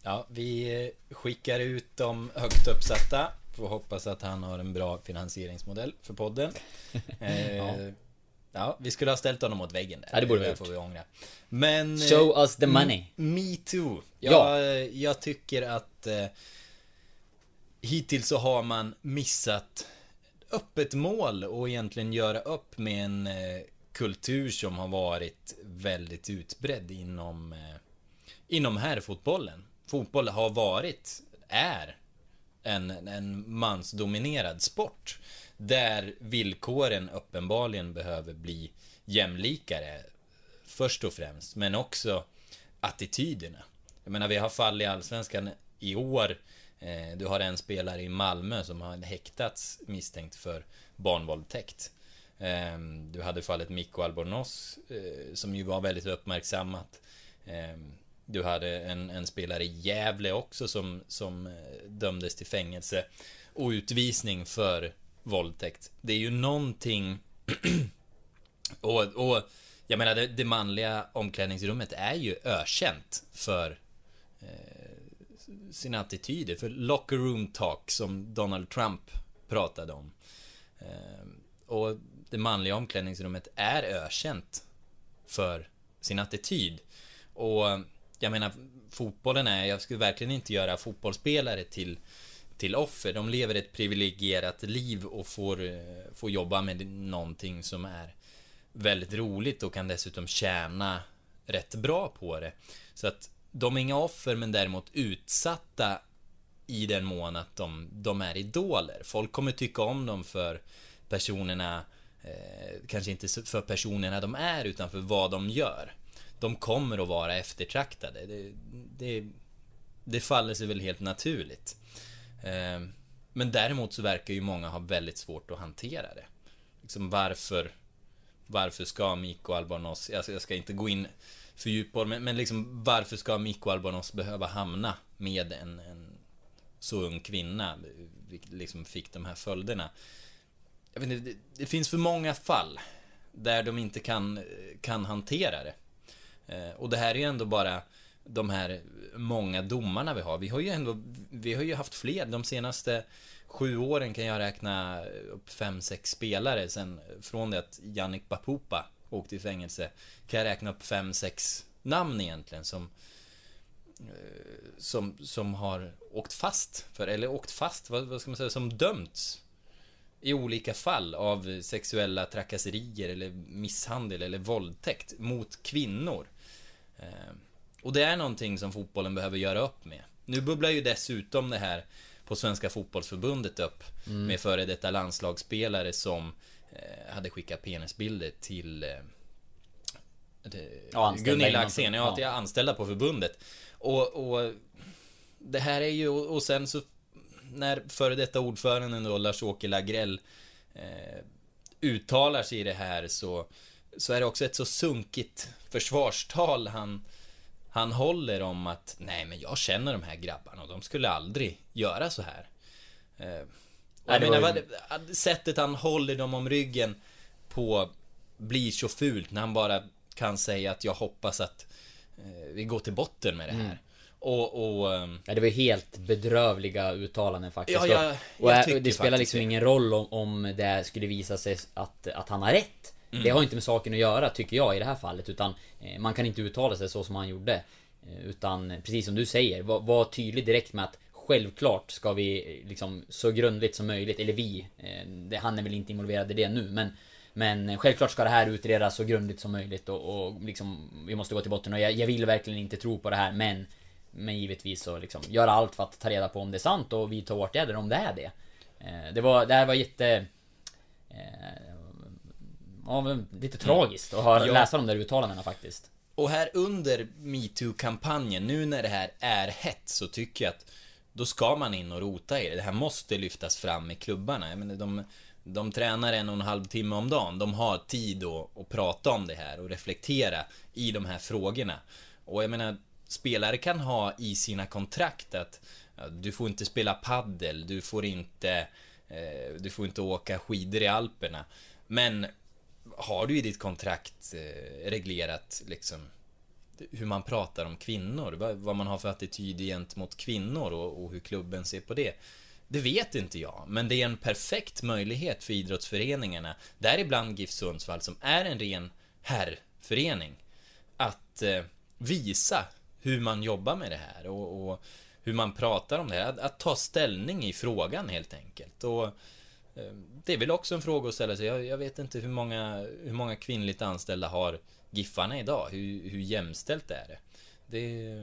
[SPEAKER 2] Ja, vi eh, skickar ut de högt uppsatta. Får hoppas att han har en bra finansieringsmodell för podden. Eh,
[SPEAKER 3] Ja.
[SPEAKER 2] ja. vi skulle ha ställt honom mot väggen där.
[SPEAKER 3] Ja, det borde vi ha
[SPEAKER 2] får vi ångra. Men... eh,
[SPEAKER 3] Show us the money.
[SPEAKER 2] Me too.
[SPEAKER 3] Ja.
[SPEAKER 2] Jag, jag tycker att eh, hittills så har man missat öppet mål och egentligen göra upp med en eh, kultur som har varit väldigt utbredd inom inom herrfotbollen. Fotboll har varit, är en, en mansdominerad sport. Där villkoren uppenbarligen behöver bli jämlikare. Först och främst, men också attityderna. Jag menar, vi har fall i Allsvenskan i år. Eh, Du har en spelare i Malmö som har häktats misstänkt för barnvåldtäkt. Eh, Du hade fallet Mikko Albornoz eh, som ju var väldigt uppmärksammat. Ehm, du hade en, en spelare i Gävle också som, som eh, dömdes till fängelse och utvisning för våldtäkt. Det är ju någonting och, och jag menar det, det manliga omklädningsrummet är ju ökänt för eh, sina attityder, för locker room talk som Donald Trump pratade om. Eh, och det manliga omklädningsrummet är ökänt för sin attityd. Och jag menar, fotbollen är, jag skulle verkligen inte göra fotbollsspelare till, till offer. De lever ett privilegierat liv och får, eh, får jobba med någonting som är väldigt roligt och kan dessutom tjäna rätt bra på det. Så att de är inga offer men däremot utsatta i den mån att de, de är idoler. Folk kommer tycka om dem för personerna, eh, kanske inte för personerna de är, utan för vad de gör. De kommer att vara eftertraktade. Det, det, det faller sig väl helt naturligt. Eh, men däremot så verkar ju många ha väldigt svårt att hantera det. Liksom varför, varför ska Mikko Albanos... alltså jag ska inte gå in för djupt på det, men, men liksom varför ska Mikko Albanos behöva hamna med en, en så ung kvinna, vilket liksom fick de här följderna. Jag vet inte, det, det finns för många fall där de inte kan, kan hantera det. Eh, och det här är ju ändå bara de här många domarna vi har. Vi har ju ändå, vi har ju haft fler. De senaste sju åren kan jag räkna upp fem, sex spelare sen från det att Jannik Bapupa åkte i fängelse. Kan jag räkna upp fem, sex namn egentligen som eh, som, som har åkt fast för, eller åkt fast, vad, vad ska man säga, som dömts i olika fall av sexuella trakasserier eller misshandel eller våldtäkt mot kvinnor. Eh, och det är någonting som fotbollen behöver göra upp med. Nu bubblar ju dessutom det här på Svenska Fotbollsförbundet upp
[SPEAKER 3] Mm.
[SPEAKER 2] med före detta landslagsspelare som eh, hade skickat penisbilder till eh,
[SPEAKER 3] Ja,
[SPEAKER 2] Gunilla Axén, ja,
[SPEAKER 3] ja.
[SPEAKER 2] anställda på förbundet. Och, och det här är ju, och sen så när före detta ordföranden då, Lars-Åke Lagrell eh, uttalar sig i det här så, så är det också ett så sunkigt försvarstal han, han håller om att nej men jag känner de här grabbarna och de skulle aldrig göra så här. Eh, och jag menar, vad, sättet han håller dem om ryggen på blir så fult när han bara kan säga att jag hoppas att eh, vi går till botten med det
[SPEAKER 3] Mm.
[SPEAKER 2] här. Och, och ehm,
[SPEAKER 3] Ja, det var helt bedrövliga uttalanden faktiskt.
[SPEAKER 2] Ja, jag-
[SPEAKER 3] och, och
[SPEAKER 2] jag tycker
[SPEAKER 3] det spelar liksom
[SPEAKER 2] det.
[SPEAKER 3] ingen roll om, om det skulle visa sig att, att han har rätt.
[SPEAKER 2] Mm.
[SPEAKER 3] Det har inte med saken att göra, tycker jag, i det här fallet. Utan eh, man kan inte uttala sig så som han gjorde. Eh, utan, precis som du säger, var, var tydlig direkt med att Självklart ska vi eh, liksom så grundligt som möjligt, eller vi, det, han är väl inte involverad i det nu men Men självklart ska det här utredas så grundligt som möjligt och, och liksom Vi måste gå till botten och jag, jag vill verkligen inte tro på det här men Men givetvis så liksom göra allt för att ta reda på om det är sant och vidta åtgärder om det är det Eh, Det var, det här var jätte eh, Ja, lite tragiskt att höra,
[SPEAKER 2] Ja.
[SPEAKER 3] läsa de där uttalandena faktiskt
[SPEAKER 2] Och här under metoo-kampanjen, nu när det här är hett, så tycker jag att då ska man in och rota i det. Det här måste lyftas fram i klubbarna. Jag menar, de, de tränar en och en halv timme om dagen. De har tid att, att prata om det här och reflektera i de här frågorna. Och jag menar, spelare kan ha i sina kontrakt att ja, du får inte spela paddel, du får inte, eh, du får inte åka skidor i Alperna. Men har du i ditt kontrakt eh, reglerat liksom hur man pratar om kvinnor, vad, vad man har för attityd gentemot kvinnor och, och hur klubben ser på det. Det vet inte jag, men det är en perfekt möjlighet för idrottsföreningarna, däribland GIF Sundsvall som är en ren herrförening, att eh, visa hur man jobbar med det här och, och hur man pratar om det här. Att, att ta ställning i frågan helt enkelt. Och eh, Ehm, det är väl också en fråga att ställa sig. Jag, jag vet inte hur många, hur många kvinnligt anställda har Giffarna idag? Hur, hur jämställt är det? Det...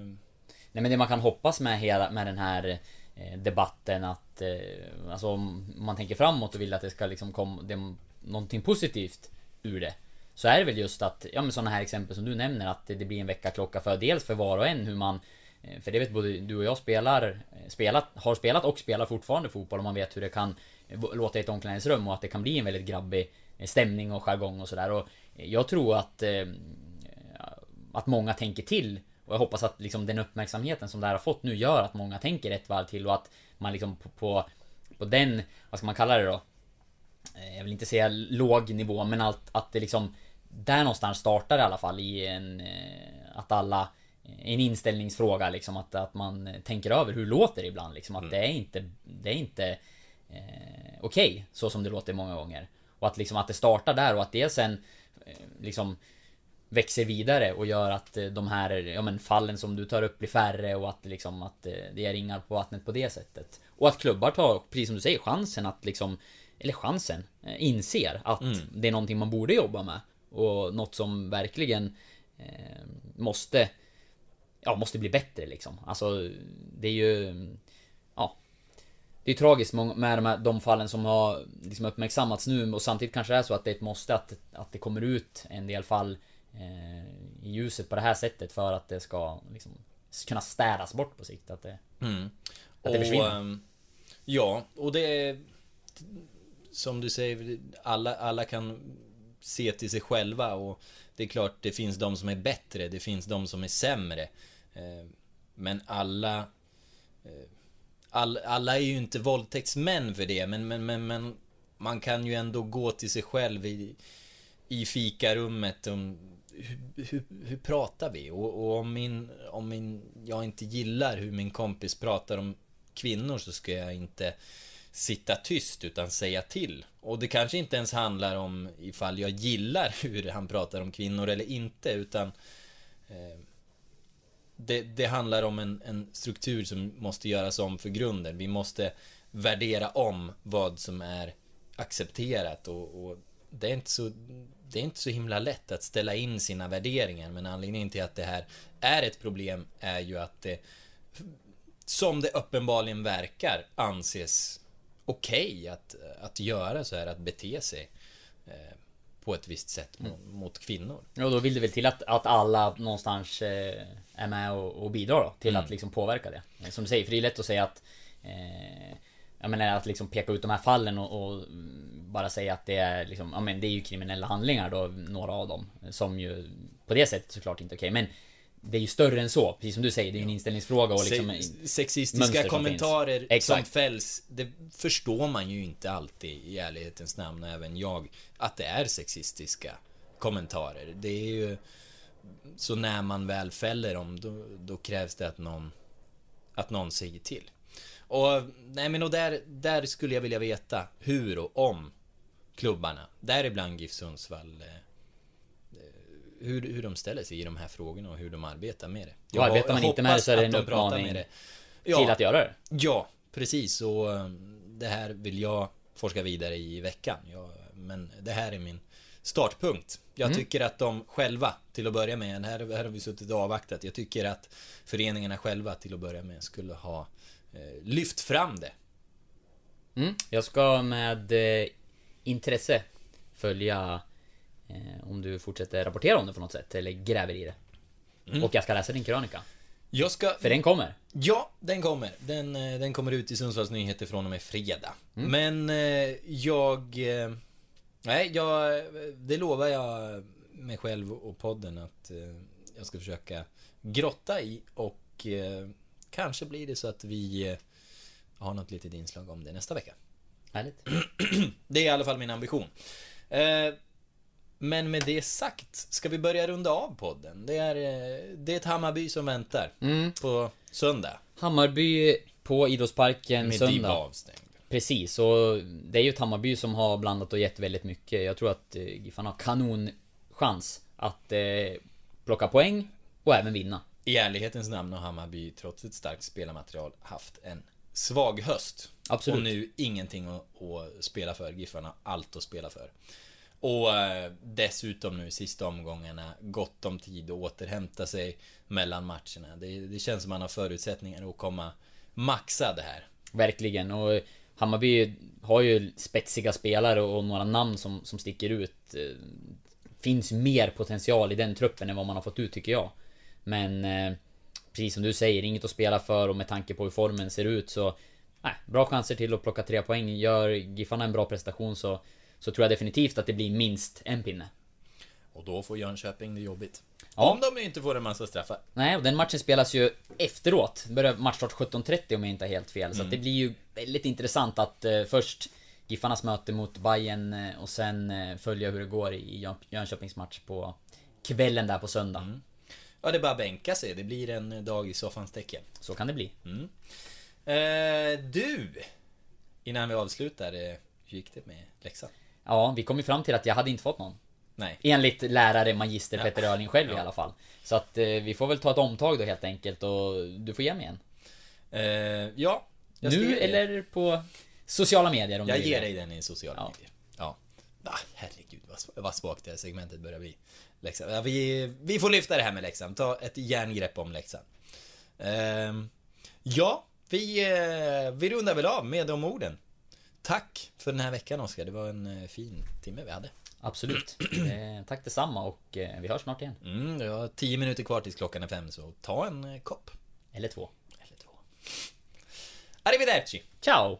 [SPEAKER 3] Nej men det man kan hoppas med hela, med den här eh, debatten att eh, Alltså om man tänker framåt och vill att det ska liksom komma det, någonting positivt ur det Så är det väl just att, ja men sådana här exempel som du nämner att det, det blir en väckarklocka för dels för var och en hur man eh, För det vet både du och jag spelar, spelat, har spelat och spelar fortfarande fotboll och man vet hur det kan låta i ett omklädningsrum och att det kan bli en väldigt grabbig eh, stämning och jargong och sådär. Och jag tror att eh, att många tänker till. Och jag hoppas att liksom den uppmärksamheten som det här har fått nu gör att många tänker ett varv till och att man liksom på, på, på den, vad ska man kalla det då? Eh, Jag vill inte säga låg nivå men allt, att det liksom Där någonstans startar i alla fall i en Att alla En inställningsfråga liksom att, att man tänker över hur låter det ibland liksom att det är inte Det är inte eh, Okej så som det låter många gånger Och att liksom att det startar där och att det sen eh, Liksom växer vidare och gör att eh, de här ja, men fallen som du tar upp blir färre och att liksom att eh, det är ringar på vattnet på det sättet. Och att klubbar tar, precis som du säger, chansen att liksom Eller chansen, eh, inser att det är någonting man borde jobba med. Och något som verkligen eh, måste Ja, måste bli bättre liksom. Alltså, det är ju Det är tragiskt med de, här, de fallen som har liksom uppmärksammats nu och samtidigt kanske det är så att det är ett måste att, att det kommer ut en del fall eh, i ljuset på det här sättet för att det ska liksom kunna städas bort på sikt. Att det, att det försvinner.
[SPEAKER 2] ehm, ja, och det är... Som du säger, alla, alla kan se till sig själva och det är klart det finns de som är bättre, det finns de som är sämre. Eh, Men alla... All, alla är ju inte våldtäktsmän för det, men, men, men, men man kan ju ändå gå till sig själv i, i fikarummet om hur, hur, hur pratar vi? Och, och om, min, om min, jag inte gillar hur min kompis pratar om kvinnor så ska jag inte sitta tyst utan säga till. Och det kanske inte ens handlar om ifall jag gillar hur han pratar om kvinnor eller inte utan eh, det, det handlar om en, en struktur som måste göras om för grunden. Vi måste värdera om vad som är accepterat och, och det är inte så det är inte så himla lätt att ställa in sina värderingar men anledningen till att det här är ett problem är ju att det som det uppenbarligen verkar anses okej att, att göra så här, att bete sig eh, på ett visst sätt mot, mot kvinnor.
[SPEAKER 3] Och då vill det väl till att, att alla någonstans eh, är med och, och bidrar då, till att liksom påverka det. Eh, Som du säger, för det är lätt att säga att eh, Jag menar att liksom peka ut de här fallen och, och mm, bara säga att det är liksom, ja men det är ju kriminella handlingar då, några av dem. Som ju på det sättet såklart inte är okej, men det är ju större än så, precis som du säger, det är ju en inställningsfråga och liksom
[SPEAKER 2] Se- Sexistiska
[SPEAKER 3] som
[SPEAKER 2] kommentarer.
[SPEAKER 3] Exakt.
[SPEAKER 2] som fälls, det förstår man ju inte alltid i ärlighetens namn, även jag, att det är sexistiska kommentarer. Det är ju... Så när man väl fäller dem, då, då krävs det att någon, att någon säger till. Och, nej men och där, där skulle jag vilja veta hur och om klubbarna, däribland GIF Sundsvall, eh, hur, hur de ställer sig i de här frågorna och hur de arbetar med det.
[SPEAKER 3] Och arbetar man inte med det så är det en
[SPEAKER 2] de
[SPEAKER 3] uppmaning
[SPEAKER 2] med det.
[SPEAKER 3] till att göra det.
[SPEAKER 2] Ja, precis. Och eh, det här vill jag forska vidare i i veckan. Jag, men det här är min startpunkt. Jag
[SPEAKER 3] Mm.
[SPEAKER 2] tycker att de själva, till att börja med, här, här har vi suttit och avvaktat. Jag tycker att föreningarna själva, till att börja med, skulle ha eh, lyft fram det.
[SPEAKER 3] Mm. Jag ska med eh, intresse följa eh, om du fortsätter rapportera om det på något sätt, eller gräver i det.
[SPEAKER 2] Mm.
[SPEAKER 3] Och jag ska läsa din krönika.
[SPEAKER 2] Jag ska...
[SPEAKER 3] För den kommer.
[SPEAKER 2] Ja, den kommer. Den, eh, den kommer ut i Sundsvalls Nyheter från och med fredag.
[SPEAKER 3] Mm.
[SPEAKER 2] Men eh, jag... Nej, jag... Det lovar jag mig själv och podden att eh, jag ska försöka grotta i och eh, kanske blir det så att vi eh, har något litet inslag om det nästa vecka.
[SPEAKER 3] Härligt.
[SPEAKER 2] Det är i alla fall min ambition. Men med det sagt, ska vi börja runda av podden? Det är, det är ett Hammarby som väntar
[SPEAKER 3] Mm.
[SPEAKER 2] på söndag.
[SPEAKER 3] Hammarby på Idrottsparken
[SPEAKER 2] Med
[SPEAKER 3] söndag.
[SPEAKER 2] avstängd.
[SPEAKER 3] Precis, och det är ju ett Hammarby som har blandat och gett väldigt mycket. Jag tror att eh, Giffarna har kanonchans att eh, plocka poäng och även vinna.
[SPEAKER 2] I ärlighetens namn har Hammarby trots ett starkt spelarmaterial haft en svag höst.
[SPEAKER 3] Absolut.
[SPEAKER 2] Och nu ingenting att, att spela för. Giffarna allt att spela för. Och eh, dessutom nu sista omgångarna gott om tid att återhämta sig mellan matcherna. Det, det känns som man har förutsättningar att komma maxa det här.
[SPEAKER 3] Verkligen, och Hammarby har ju spetsiga spelare och några namn som, som sticker ut. Eh, finns mer potential i den truppen än vad man har fått ut tycker jag. Men eh, precis som du säger, inget att spela för och med tanke på hur formen ser ut så... Nej, bra chanser till att plocka tre poäng. Gör Giffarna en bra prestation så, så tror jag definitivt att det blir minst en pinne.
[SPEAKER 2] Och då får Jönköping det jobbigt.
[SPEAKER 3] Ja.
[SPEAKER 2] Om de inte får en massa straffar.
[SPEAKER 3] Nej, och den matchen spelas ju efteråt. Det börjar matchstart 17.30 om jag inte har helt fel. Så att det blir ju väldigt intressant att eh, först Giffarnas möte mot Bayern eh, och sen eh, följa hur det går i Jön- Jönköpings match på kvällen där på söndag.
[SPEAKER 2] Ja, det är bara att bänka sig. Det blir en dag i soffans tecken.
[SPEAKER 3] Så kan det bli.
[SPEAKER 2] Eh, du! Innan vi avslutar, eh, hur gick det med läxan?
[SPEAKER 3] Ja, vi kom ju fram till att jag hade inte fått någon.
[SPEAKER 2] Nej.
[SPEAKER 3] Enligt lärare magister Petter Öhrling själv i
[SPEAKER 2] Ja.
[SPEAKER 3] alla fall. Så att eh, vi får väl ta ett omtag då helt enkelt och du får ge mig en.
[SPEAKER 2] Eh, ja.
[SPEAKER 3] Nu eller på sociala medier om
[SPEAKER 2] Jag
[SPEAKER 3] du vill.
[SPEAKER 2] ger dig den i sociala
[SPEAKER 3] Ja.
[SPEAKER 2] medier. Ja. Ah, herregud vad, vad svagt det här segmentet börjar bli. Leksand. Ja, vi, vi får lyfta det här med Leksand. Ta ett järngrepp om Leksand. Ehm, ja, vi, eh, vi rundar väl av med de orden. Tack för den här veckan Oskar, det var en eh, fin timme vi hade.
[SPEAKER 8] Absolut. Eh, tack detsamma och eh, vi hörs snart igen.
[SPEAKER 2] Mm, det har tio minuter kvar tills klockan är fem, så ta en eh, kopp.
[SPEAKER 8] Eller två.
[SPEAKER 2] Eller två. Arrivederci!
[SPEAKER 8] Ciao!